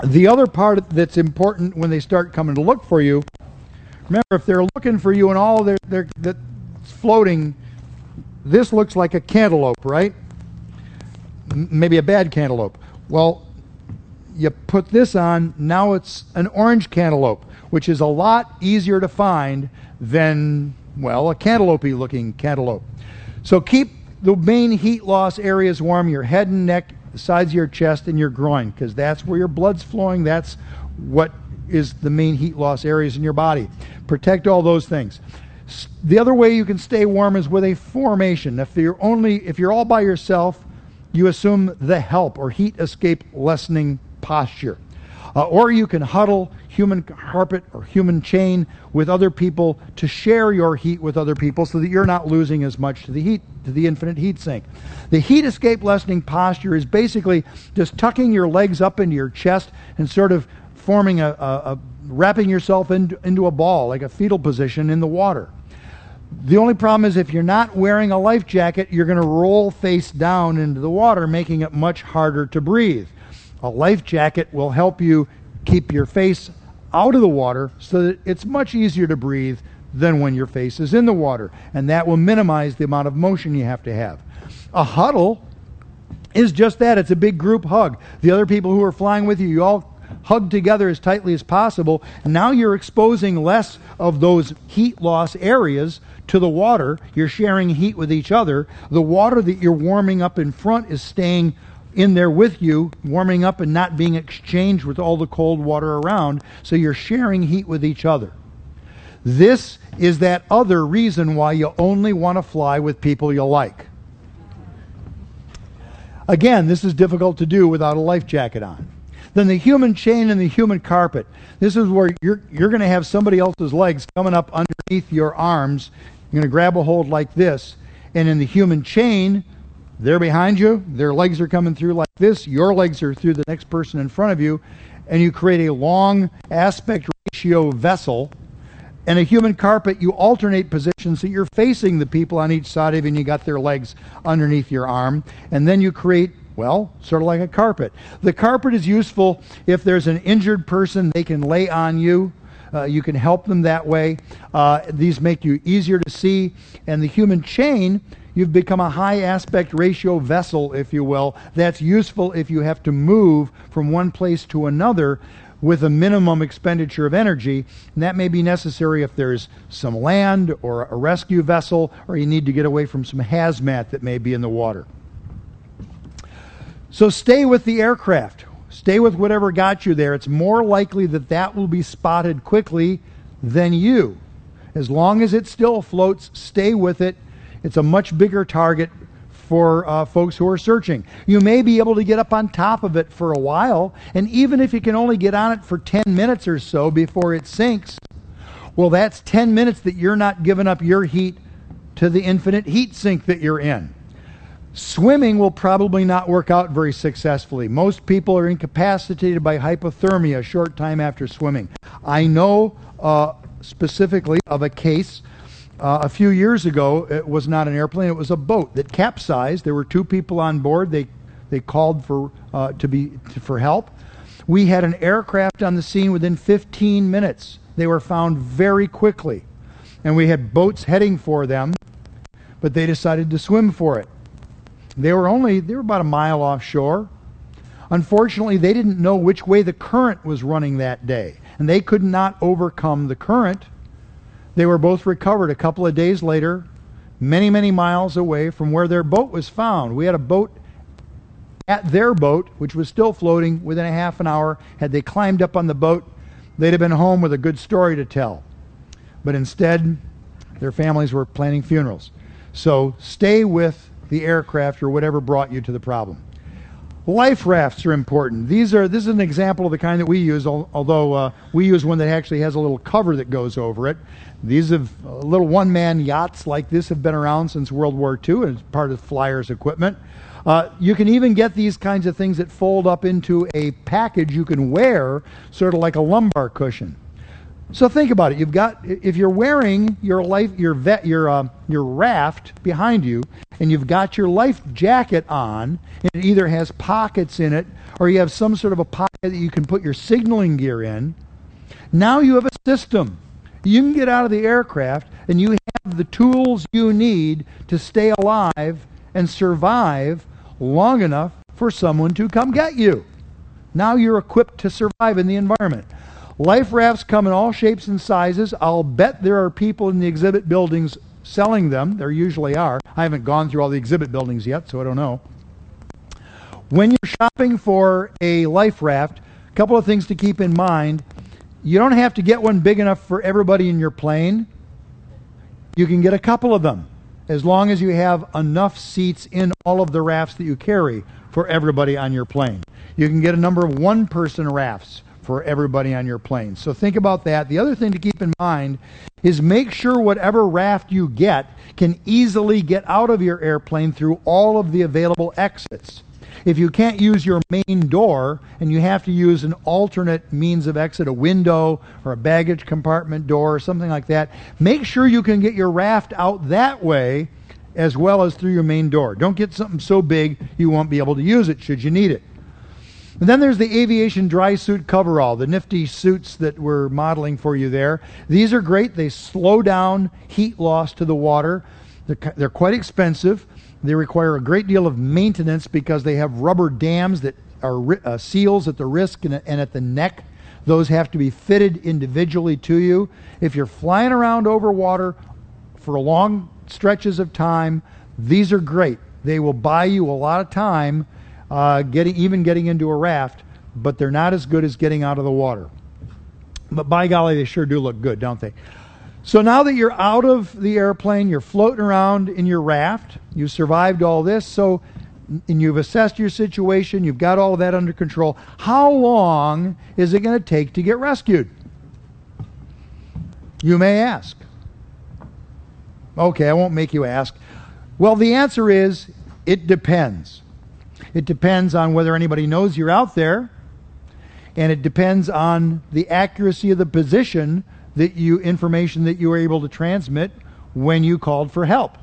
The other part that's important when they start coming to look for you, remember if they're looking for you and all they're, they're that's floating, this looks like a cantaloupe, right? M- maybe a bad cantaloupe. Well, you put this on, now it's an orange cantaloupe, which is a lot easier to find than, well, a cantaloupe looking cantaloupe. So keep the main heat loss areas warm your head and neck, the sides of your chest, and your groin, because that's where your blood's flowing. That's what is the main heat loss areas in your body. Protect all those things. The other way you can stay warm is with a formation. If you're only if you're all by yourself, you assume the help or heat escape lessening posture. Uh, or you can huddle human carpet or human chain with other people to share your heat with other people so that you're not losing as much to the heat to the infinite heat sink. The heat escape lessening posture is basically just tucking your legs up into your chest and sort of forming a, a, a wrapping yourself in, into a ball, like a fetal position in the water. The only problem is if you're not wearing a life jacket, you're going to roll face down into the water, making it much harder to breathe. A life jacket will help you keep your face out of the water so that it's much easier to breathe than when your face is in the water. And that will minimize the amount of motion you have to have. A huddle is just that it's a big group hug. The other people who are flying with you, you all hug together as tightly as possible. Now you're exposing less of those heat loss areas to the water. You're sharing heat with each other. The water that you're warming up in front is staying in there with you, warming up and not being exchanged with all the cold water around. So you're sharing heat with each other. This is that other reason why you only want to fly with people you like. Again, this is difficult to do without a life jacket on. Then the human chain and the human carpet. This is where you're, you're going to have somebody else's legs coming up underneath your arms. You're going to grab a hold like this. And in the human chain, they're behind you. Their legs are coming through like this. Your legs are through the next person in front of you. And you create a long aspect ratio vessel. And a human carpet, you alternate positions so you're facing the people on each side of you and you got their legs underneath your arm. And then you create well, sort of like a carpet. The carpet is useful if there's an injured person, they can lay on you. Uh, you can help them that way. Uh, these make you easier to see. And the human chain, you've become a high aspect ratio vessel, if you will. That's useful if you have to move from one place to another with a minimum expenditure of energy. And that may be necessary if there's some land or a rescue vessel, or you need to get away from some hazmat that may be in the water. So stay with the aircraft. Stay with whatever got you there. It's more likely that that will be spotted quickly than you. As long as it still floats, stay with it. It's a much bigger target for uh, folks who are searching. You may be able to get up on top of it for a while, and even if you can only get on it for 10 minutes or so before it sinks, well, that's 10 minutes that you're not giving up your heat to the infinite heat sink that you're in. Swimming will probably not work out very successfully. Most people are incapacitated by hypothermia a short time after swimming. I know uh, specifically of a case uh, a few years ago. It was not an airplane; it was a boat that capsized. There were two people on board. They they called for uh, to be to, for help. We had an aircraft on the scene within 15 minutes. They were found very quickly, and we had boats heading for them, but they decided to swim for it. They were only they were about a mile offshore. Unfortunately, they didn't know which way the current was running that day, and they could not overcome the current. They were both recovered a couple of days later, many, many miles away from where their boat was found. We had a boat at their boat, which was still floating within a half an hour. Had they climbed up on the boat, they'd have been home with a good story to tell. But instead, their families were planning funerals. So stay with the aircraft, or whatever brought you to the problem. Life rafts are important. These are this is an example of the kind that we use, although uh, we use one that actually has a little cover that goes over it. These have uh, little one-man yachts like this have been around since World War II as part of flyers equipment. Uh, you can even get these kinds of things that fold up into a package you can wear, sort of like a lumbar cushion. So think about it. You've got if you're wearing your life your vet your uh, your raft behind you, and you've got your life jacket on, and it either has pockets in it or you have some sort of a pocket that you can put your signaling gear in. Now you have a system. You can get out of the aircraft, and you have the tools you need to stay alive and survive long enough for someone to come get you. Now you're equipped to survive in the environment. Life rafts come in all shapes and sizes. I'll bet there are people in the exhibit buildings selling them. There usually are. I haven't gone through all the exhibit buildings yet, so I don't know. When you're shopping for a life raft, a couple of things to keep in mind. You don't have to get one big enough for everybody in your plane. You can get a couple of them as long as you have enough seats in all of the rafts that you carry for everybody on your plane. You can get a number of one person rafts for everybody on your plane. So think about that. The other thing to keep in mind is make sure whatever raft you get can easily get out of your airplane through all of the available exits. If you can't use your main door and you have to use an alternate means of exit, a window or a baggage compartment door or something like that, make sure you can get your raft out that way as well as through your main door. Don't get something so big you won't be able to use it should you need it. And then there's the aviation dry suit coverall, the nifty suits that we're modeling for you there. These are great. They slow down heat loss to the water. They're, they're quite expensive. They require a great deal of maintenance because they have rubber dams that are uh, seals at the wrist and, and at the neck. Those have to be fitted individually to you. If you're flying around over water for long stretches of time, these are great. They will buy you a lot of time, uh, getting even getting into a raft, but they're not as good as getting out of the water. But by golly, they sure do look good, don't they? So now that you're out of the airplane, you're floating around in your raft, you've survived all this, so and you've assessed your situation, you've got all of that under control. How long is it going to take to get rescued? You may ask. Okay, I won't make you ask. Well, the answer is it depends. It depends on whether anybody knows you're out there, and it depends on the accuracy of the position that you information that you were able to transmit when you called for help.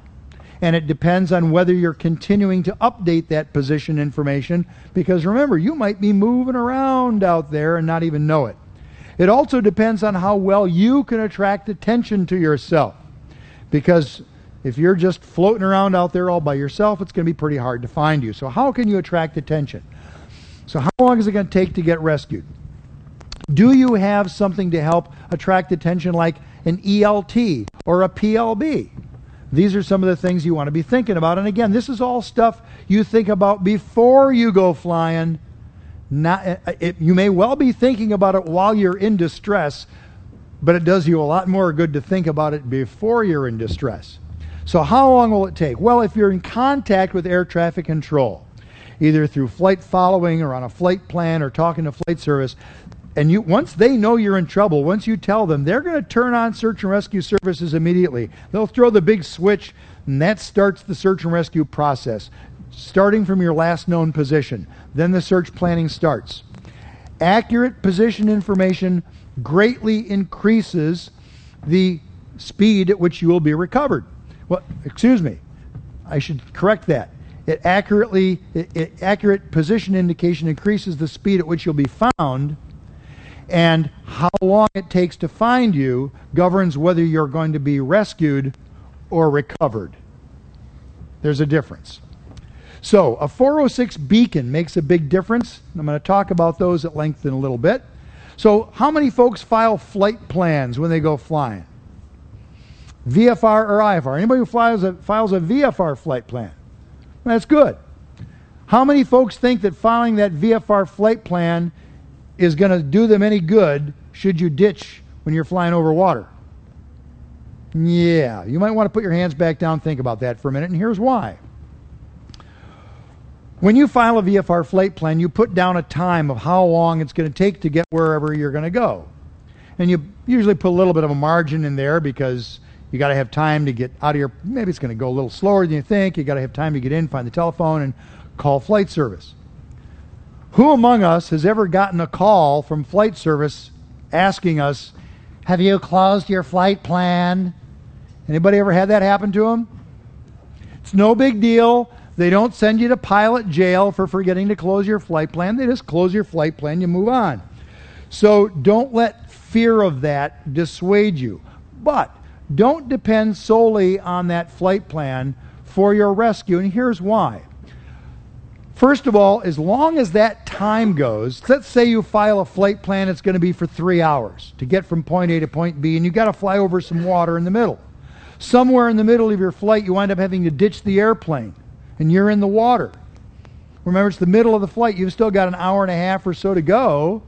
And it depends on whether you're continuing to update that position information because remember, you might be moving around out there and not even know it. It also depends on how well you can attract attention to yourself. Because if you're just floating around out there all by yourself, it's going to be pretty hard to find you. So, how can you attract attention? So, how long is it going to take to get rescued? Do you have something to help attract attention like an ELT or a PLB? These are some of the things you want to be thinking about. And again, this is all stuff you think about before you go flying. Not, uh, it, you may well be thinking about it while you're in distress, but it does you a lot more good to think about it before you're in distress. So, how long will it take? Well, if you're in contact with air traffic control, either through flight following or on a flight plan or talking to flight service, and you once they know you're in trouble, once you tell them, they're going to turn on search and rescue services immediately. They'll throw the big switch, and that starts the search and rescue process, starting from your last known position. Then the search planning starts. Accurate position information greatly increases the speed at which you will be recovered. Well, excuse me. I should correct that. It accurately it, it, accurate position indication increases the speed at which you'll be found and how long it takes to find you governs whether you're going to be rescued or recovered. There's a difference. So, a 406 beacon makes a big difference. I'm going to talk about those at length in a little bit. So, how many folks file flight plans when they go flying? VFR or IFR? Anybody who files a, files a VFR flight plan? That's good. How many folks think that filing that VFR flight plan is going to do them any good should you ditch when you're flying over water. Yeah, you might want to put your hands back down, think about that for a minute, and here's why. When you file a VFR flight plan, you put down a time of how long it's going to take to get wherever you're going to go. And you usually put a little bit of a margin in there because you got to have time to get out of your maybe it's going to go a little slower than you think. You got to have time to get in, find the telephone and call flight service. Who among us has ever gotten a call from flight service asking us, "Have you closed your flight plan?" Anybody ever had that happen to them? It's no big deal. They don't send you to pilot jail for forgetting to close your flight plan. They just close your flight plan, you move on. So don't let fear of that dissuade you. But don't depend solely on that flight plan for your rescue. And here's why. First of all, as long as that time goes, let's say you file a flight plan, it's going to be for three hours to get from point A to point B, and you've got to fly over some water in the middle. Somewhere in the middle of your flight, you wind up having to ditch the airplane, and you're in the water. Remember, it's the middle of the flight. You've still got an hour and a half or so to go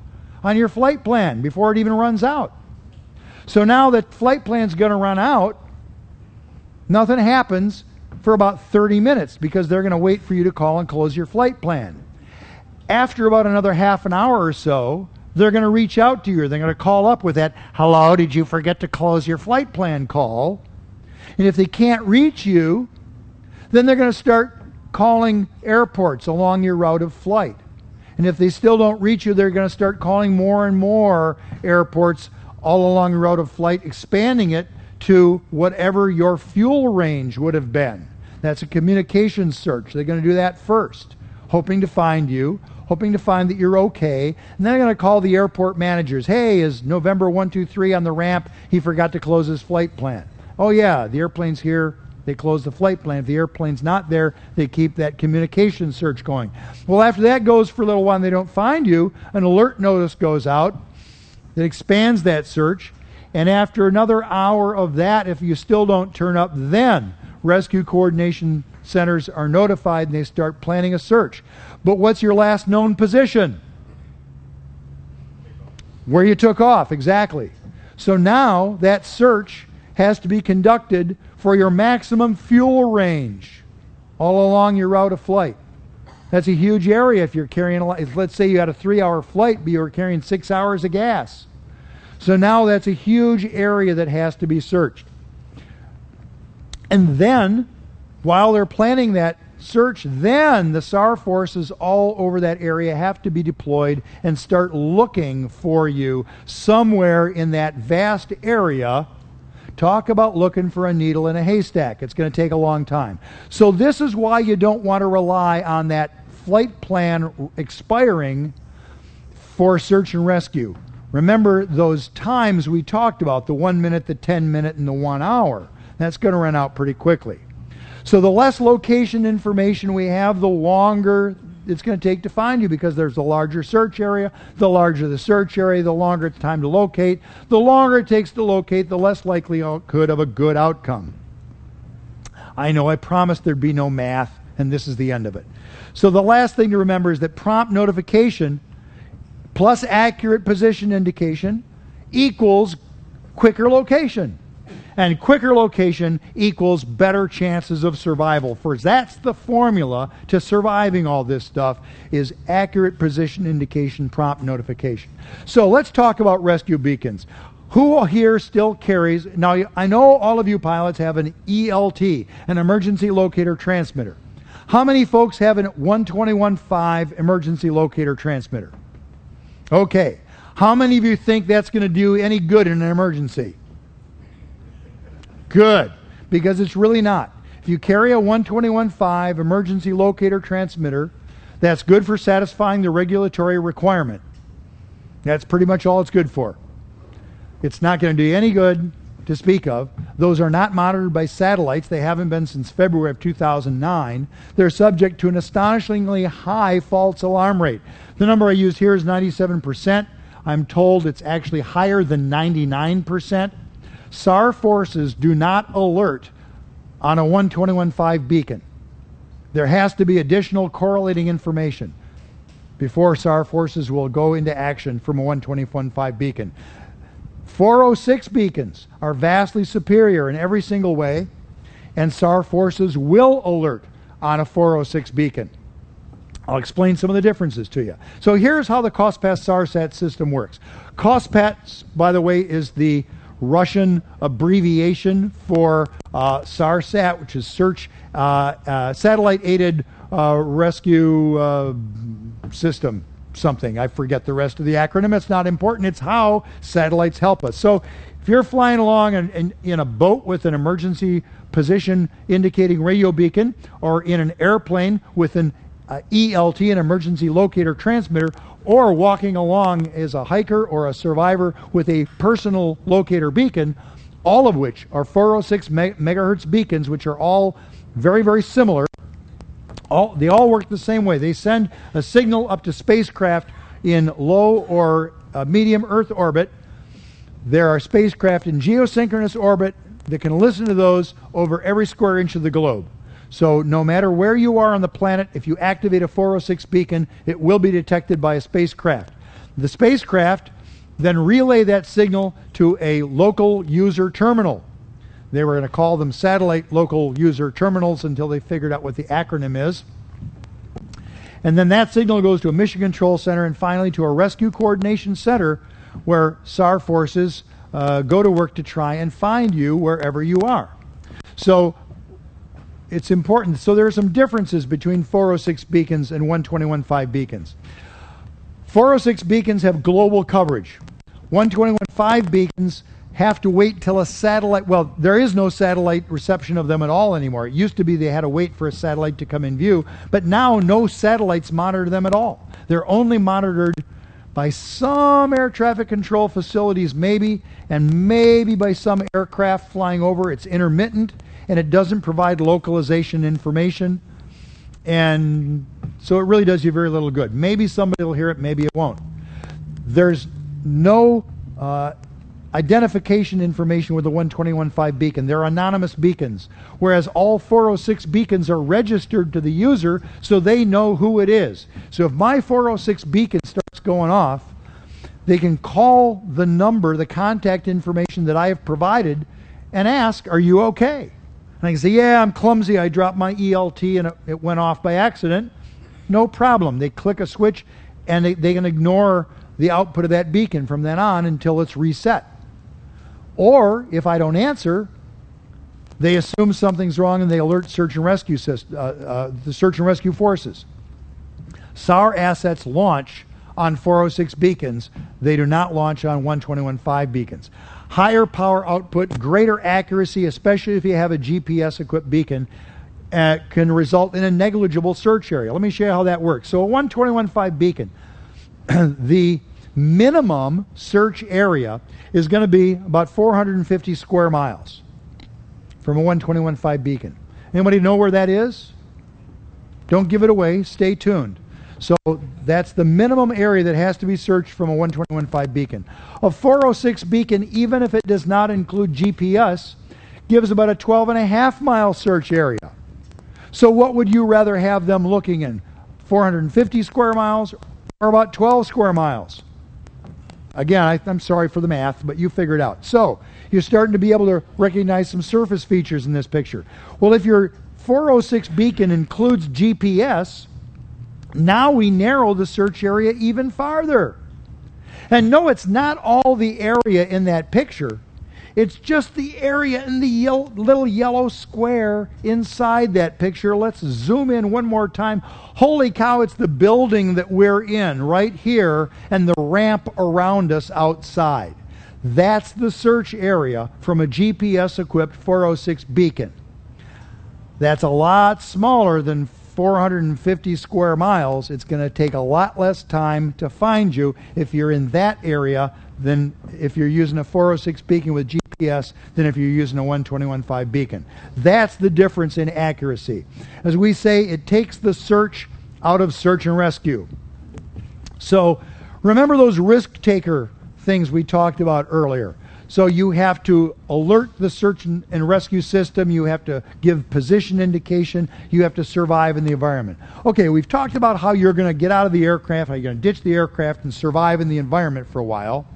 on your flight plan before it even runs out. So now that flight plan's going to run out, nothing happens for about 30 minutes because they're going to wait for you to call and close your flight plan. After about another half an hour or so, they're going to reach out to you. They're going to call up with that, hello, did you forget to close your flight plan call? And if they can't reach you, then they're going to start calling airports along your route of flight. And if they still don't reach you, they're going to start calling more and more airports all along the route of flight, expanding it to whatever your fuel range would have been. That's a communications search. They're going to do that first, hoping to find you, hoping to find that you're okay. And then they're going to call the airport managers. Hey, is November 123 on the ramp? He forgot to close his flight plan. Oh, yeah, the airplane's here. They close the flight plan. If the airplane's not there, they keep that communication search going. Well, after that goes for a little while and they don't find you, an alert notice goes out that expands that search. And after another hour of that, if you still don't turn up, then rescue coordination centers are notified and they start planning a search. But what's your last known position? Where you took off, exactly. So now that search has to be conducted for your maximum fuel range all along your route of flight. That's a huge area if you're carrying a lot. Let's say you had a three hour flight, but you were carrying six hours of gas. So now that's a huge area that has to be searched. And then, while they're planning that search, then the SAR forces all over that area have to be deployed and start looking for you somewhere in that vast area. Talk about looking for a needle in a haystack. It's going to take a long time. So, this is why you don't want to rely on that flight plan expiring for search and rescue. Remember those times we talked about the one minute, the 10 minute, and the one hour. That's going to run out pretty quickly. So the less location information we have, the longer it's going to take to find you because there's a larger search area. The larger the search area, the longer it's time to locate. The longer it takes to locate, the less likelihood of a good outcome. I know I promised there'd be no math, and this is the end of it. So the last thing to remember is that prompt notification plus accurate position indication equals quicker location. And quicker location equals better chances of survival. For that's the formula to surviving all this stuff is accurate position indication prompt notification. So let's talk about rescue beacons. Who here still carries now I know all of you pilots have an ELT, an emergency locator transmitter. How many folks have an 121.5 emergency locator transmitter? Okay. How many of you think that's going to do any good in an emergency? Good. Because it's really not. If you carry a 121.5 emergency locator transmitter, that's good for satisfying the regulatory requirement. That's pretty much all it's good for. It's not going to do any good to speak of. Those are not monitored by satellites. They haven't been since February of 2009. They're subject to an astonishingly high false alarm rate. The number I used here is 97%. I'm told it's actually higher than 99%. SAR forces do not alert on a 121.5 beacon. There has to be additional correlating information before SAR forces will go into action from a 121.5 beacon. 406 beacons are vastly superior in every single way, and SAR forces will alert on a 406 beacon. I'll explain some of the differences to you. So here's how the COSPAS SARSAT system works. COSPAS, by the way, is the Russian abbreviation for uh, SARSAT, which is Search uh, uh, Satellite Aided uh, Rescue uh, System. Something. I forget the rest of the acronym. It's not important. It's how satellites help us. So if you're flying along in, in, in a boat with an emergency position indicating radio beacon, or in an airplane with an uh, ELT, an emergency locator transmitter, or walking along as a hiker or a survivor with a personal locator beacon, all of which are 406 megahertz beacons, which are all very, very similar. All, they all work the same way. They send a signal up to spacecraft in low or uh, medium Earth orbit. There are spacecraft in geosynchronous orbit that can listen to those over every square inch of the globe. So no matter where you are on the planet, if you activate a 406 beacon, it will be detected by a spacecraft. The spacecraft then relay that signal to a local user terminal. They were going to call them satellite local user terminals until they figured out what the acronym is. And then that signal goes to a mission control center and finally to a rescue coordination center where SAR forces uh, go to work to try and find you wherever you are. So it's important. So there are some differences between 406 beacons and 121.5 beacons. 406 beacons have global coverage. 121.5 beacons have to wait till a satellite, well, there is no satellite reception of them at all anymore. It used to be they had to wait for a satellite to come in view, but now no satellites monitor them at all. They're only monitored by some air traffic control facilities, maybe, and maybe by some aircraft flying over. It's intermittent and it doesn't provide localization information. And so it really does you very little good. Maybe somebody will hear it, maybe it won't. There's no uh, identification information with the 121.5 beacon. They're anonymous beacons, whereas all 406 beacons are registered to the user so they know who it is. So if my 406 beacon starts going off, they can call the number, the contact information that I have provided, and ask, Are you okay? And I can say, Yeah, I'm clumsy. I dropped my ELT and it, it went off by accident. No problem. They click a switch and they, they can ignore the output of that beacon from then on until it's reset. Or if I don't answer, they assume something's wrong and they alert search and rescue system, uh, uh, the search and rescue forces. SAR assets launch on 406 beacons. They do not launch on 121.5 beacons. Higher power output, greater accuracy, especially if you have a GPS equipped beacon, uh, can result in a negligible search area. Let me show you how that works. So, a 121.5 beacon, the minimum search area is going to be about 450 square miles from a 121.5 beacon. Anybody know where that is? Don't give it away. Stay tuned. So that's the minimum area that has to be searched from a 121.5 beacon. A 406 beacon, even if it does not include GPS, gives about a 12 and a half mile search area. So what would you rather have them looking in? 450 square miles or about 12 square miles? Again, I, am sorry for the math, but you figure it out. So, you're starting to be able to recognize some surface features in this picture. Well, if your 406 beacon includes GPS, now we narrow the search area even farther. And no, it's not all the area in that picture. It's just the area in the yellow, little yellow square inside that picture. Let's zoom in one more time. Holy cow, it's the building that we're in right here and the ramp around us outside. That's the search area from a GPS equipped 406 beacon. That's a lot smaller than 450 square miles. It's going to take a lot less time to find you if you're in that area than if you're using a 406 beacon with GPS than if you're using a 121.5 beacon. That's the difference in accuracy. As we say, it takes the search out of search and rescue. So remember those risk taker things we talked about earlier. So you have to alert the search and rescue system. You have to give position indication. You have to survive in the environment. Okay, we've talked about how you're going to get out of the aircraft, how you're going to ditch the aircraft and survive in the environment for a while.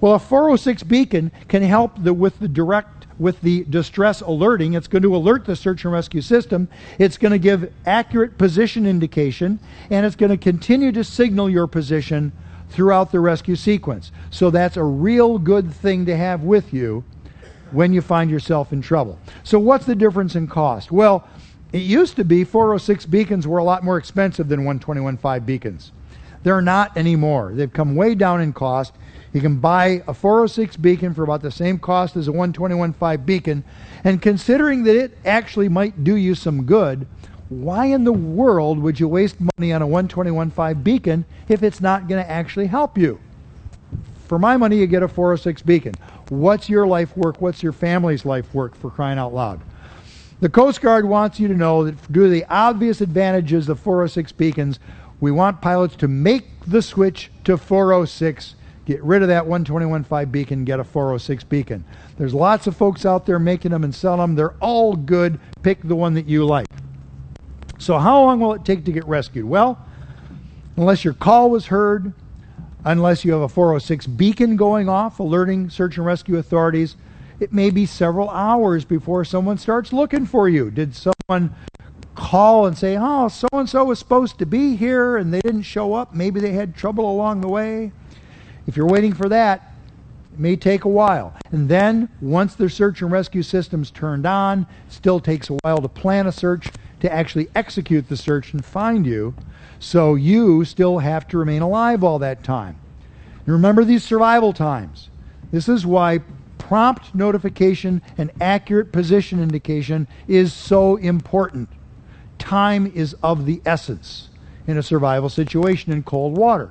Well, a 406 beacon can help the, with the direct with the distress alerting. It's going to alert the search and rescue system. It's going to give accurate position indication, and it's going to continue to signal your position throughout the rescue sequence. So that's a real good thing to have with you when you find yourself in trouble. So what's the difference in cost? Well, it used to be 406 beacons were a lot more expensive than 121.5 beacons. They're not anymore. They've come way down in cost. You can buy a 406 beacon for about the same cost as a 121.5 beacon. And considering that it actually might do you some good, why in the world would you waste money on a 121.5 beacon if it's not going to actually help you? For my money, you get a 406 beacon. What's your life work? What's your family's life work for crying out loud? The Coast Guard wants you to know that due to the obvious advantages of 406 beacons, we want pilots to make the switch to 406 Get rid of that 121.5 beacon, get a 406 beacon. There's lots of folks out there making them and selling them. They're all good. Pick the one that you like. So, how long will it take to get rescued? Well, unless your call was heard, unless you have a 406 beacon going off alerting search and rescue authorities, it may be several hours before someone starts looking for you. Did someone call and say, oh, so and so was supposed to be here and they didn't show up? Maybe they had trouble along the way. If you're waiting for that, It may take a while. And then, once the search and rescue system's turned on, it still takes a while to plan a search, to actually execute the search and find you. So you still have to remain alive all that time. Remember these survival times. This is why prompt notification and accurate position indication is so important. Time is of the essence in a survival situation in cold water.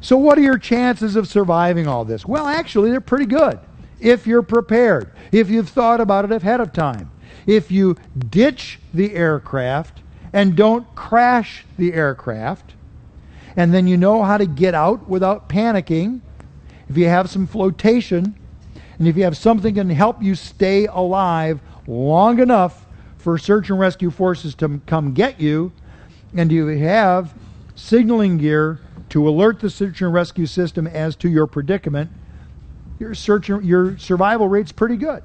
So, what are your chances of surviving all this? Well, actually, they're pretty good if you're prepared, if you've thought about it ahead of time. If you ditch the aircraft and don't crash the aircraft, and then you know how to get out without panicking, if you have some flotation, and if you have something that can help you stay alive long enough for search and rescue forces to come get you, and you have signaling gear to alert the search and rescue system as to your predicament, your search your survival rate's pretty good.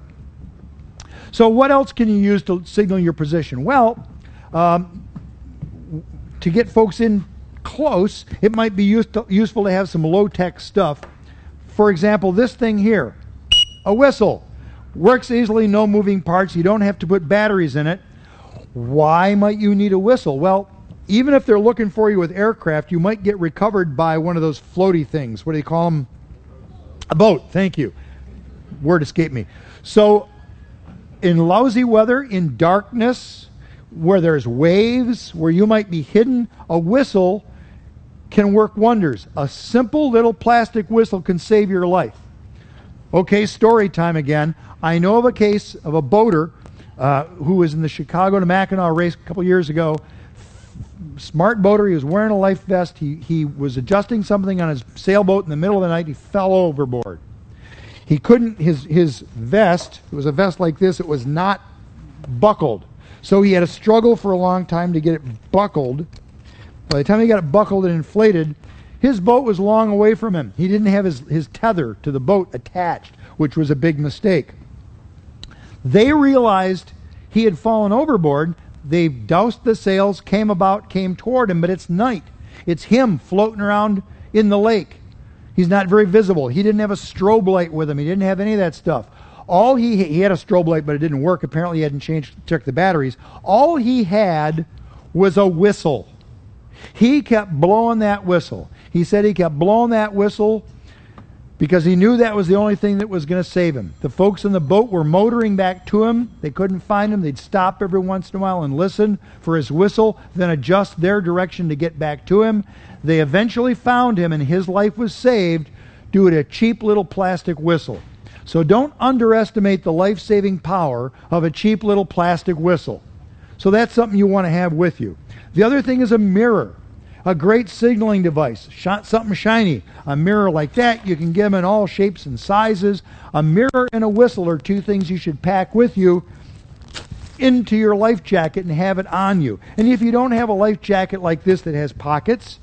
So what else can you use to signal your position? Well, um, to get folks in close, it might be to, useful to have some low-tech stuff. For example, this thing here, a whistle. Works easily, no moving parts. You don't have to put batteries in it. Why might you need a whistle? Well, even if they're looking for you with aircraft, you might get recovered by one of those floaty things. What do you call them? A boat. Thank you. Word escaped me. So, in lousy weather, in darkness, where there's waves, where you might be hidden, a whistle can work wonders. A simple little plastic whistle can save your life. Okay, story time again. I know of a case of a boater uh, who was in the Chicago to Mackinac race a couple years ago smart boater. He was wearing a life vest. He, he was adjusting something on his sailboat in the middle of the night. He fell overboard. He couldn't, his, his vest, it was a vest like this, it was not buckled. So he had a struggle for a long time to get it buckled. By the time he got it buckled and inflated, his boat was long away from him. He didn't have his, his tether to the boat attached, which was a big mistake. They realized he had fallen overboard they doused the sails, came about, came toward him, but it's night. It's him floating around in the lake. He's not very visible. He didn't have a strobe light with him. He didn't have any of that stuff. All he he had a strobe light, but it didn't work. Apparently, he hadn't changed checked the batteries. All he had was a whistle. He kept blowing that whistle. He said he kept blowing that whistle because he knew that was the only thing that was going to save him. The folks in the boat were motoring back to him. They couldn't find him. They'd stop every once in a while and listen for his whistle, then adjust their direction to get back to him. They eventually found him, and his life was saved due to a cheap little plastic whistle. So don't underestimate the life saving power of a cheap little plastic whistle. So that's something you want to have with you. The other thing is a mirror a great signaling device, Shot something shiny. A mirror like that, you can get them in all shapes and sizes. A mirror and a whistle are two things you should pack with you into your life jacket and have it on you. And if you don't have a life jacket like this that has pockets,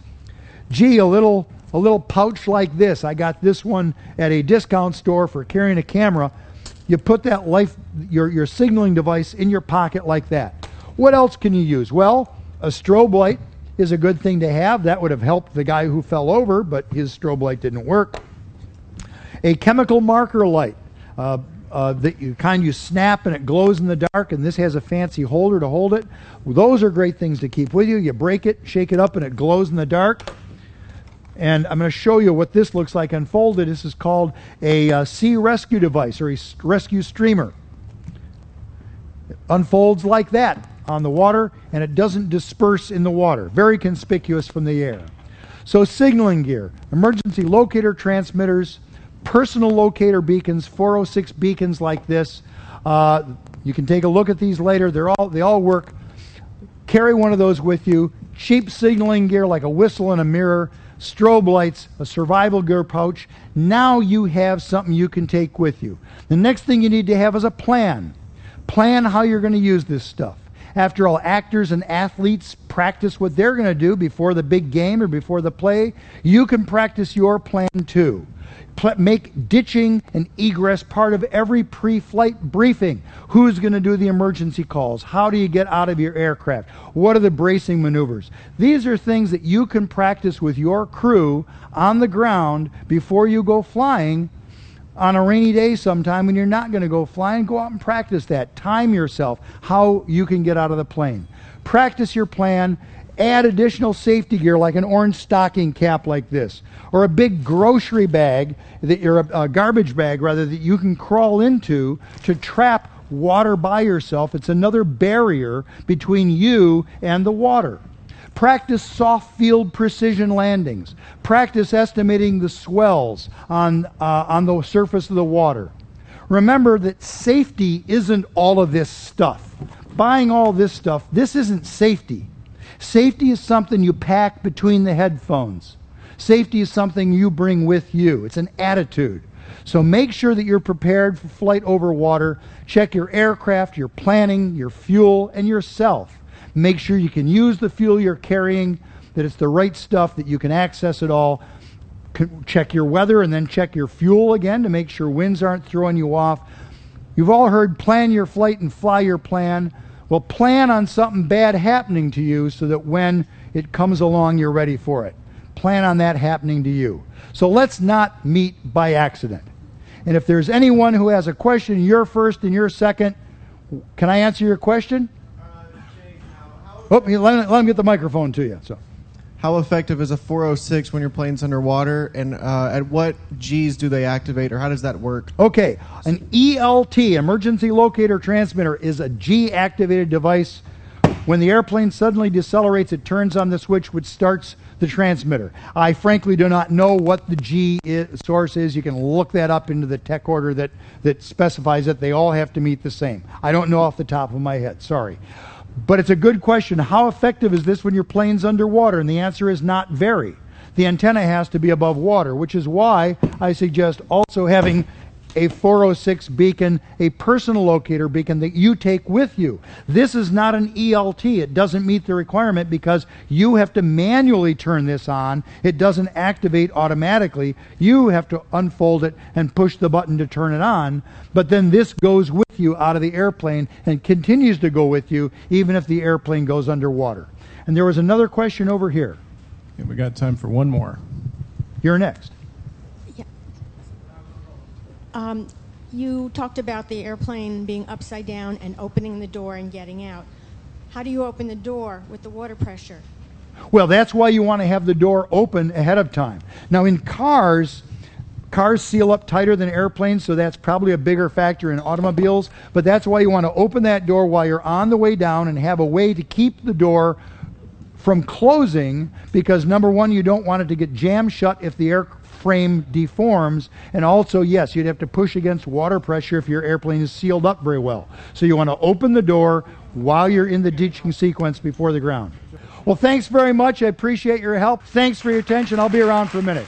gee, a little a little pouch like this. I got this one at a discount store for carrying a camera. You put that life your your signaling device in your pocket like that. What else can you use? Well, a strobe light is a good thing to have. That would have helped the guy who fell over, but his strobe light didn't work. A chemical marker light. Uh, uh, the kind you snap and it glows in the dark, and this has a fancy holder to hold it. Those are great things to keep with you. You break it, shake it up, and it glows in the dark. And I'm going to show you what this looks like unfolded. This is called a uh, sea rescue device or a rescue streamer. It unfolds like that on the water and it doesn't disperse in the water. Very conspicuous from the air. So, signaling gear, emergency locator transmitters, personal locator beacons, 406 beacons like this. Uh, you can take a look at these later. They're all, they all work. Carry one of those with you. Cheap signaling gear like a whistle and a mirror, strobe lights, a survival gear pouch. Now you have something you can take with you. The next thing you need to have is a plan. Plan how you're going to use this stuff. After all, actors and athletes practice what they're going to do before the big game or before the play. You can practice your plan too. make ditching and egress part of every pre flight briefing. Who's going to do the emergency calls? How do you get out of your aircraft? What are the bracing maneuvers? These are things that you can practice with your crew on the ground before you go flying on a rainy day sometime when you're not going to go flying, go out and practice that. Time yourself how you can get out of the plane. Practice your plan. Add additional safety gear like an orange stocking cap like this, or a big grocery bag that you're a, a garbage bag rather that you can crawl into to trap water by yourself. It's another barrier between you and the water. Practice soft field precision landings. Practice estimating the swells on, uh, on the surface of the water. Remember that safety isn't all of this stuff. Buying all this stuff, this isn't safety. Safety is something you pack between the headphones. Safety is something you bring with you. It's an attitude. So make sure that you're prepared for flight over water. Check your aircraft, your planning, your fuel, and yourself. Make sure you can use the fuel you're carrying, that it's the right stuff, that you can access it all. Check your weather and then check your fuel again to make sure winds aren't throwing you off. You've all heard plan your flight and fly your plan. Well, plan on something bad happening to you so that when it comes along, you're ready for it. Plan on that happening to you. So let's not meet by accident. And if there's anyone who has a question, you're first and you're second. Can I answer your question? Oh, let, let him get the microphone to you. So, how effective is a 406 when your plane's underwater, and uh, at what G's do they activate, or how does that work? Okay, an ELT, emergency locator transmitter, is a G-activated device. When the airplane suddenly decelerates, it turns on the switch which starts the transmitter. I frankly do not know what the G is, source is. You can look that up into the tech order that, that specifies it. They all have to meet the same. I don't know off the top of my head. Sorry. But it's a good question. How effective is this when your plane's underwater? And the answer is not very. The antenna has to be above water, which is why I suggest also having a 406 beacon, a personal locator beacon that you take with you. This is not an ELT. It doesn't meet the requirement because you have to manually turn this on. It doesn't activate automatically. You have to unfold it and push the button to turn it on. But then this goes with you out of the airplane and continues to go with you even if the airplane goes underwater. And there was another question over here. Okay, we got time for one more. You're next. Um, you talked about the airplane being upside down and opening the door and getting out. How do you open the door with the water pressure? Well, that's why you want to have the door open ahead of time. Now, in cars, cars seal up tighter than airplanes, so that's probably a bigger factor in automobiles. But that's why you want to open that door while you're on the way down and have a way to keep the door from closing because number one, you don't want it to get jammed shut if the air frame deforms. And also, yes, you'd have to push against water pressure if your airplane is sealed up very well. So you want to open the door while you're in the ditching sequence before the ground. Well, thanks very much. I appreciate your help. Thanks for your attention. I'll be around for a minute.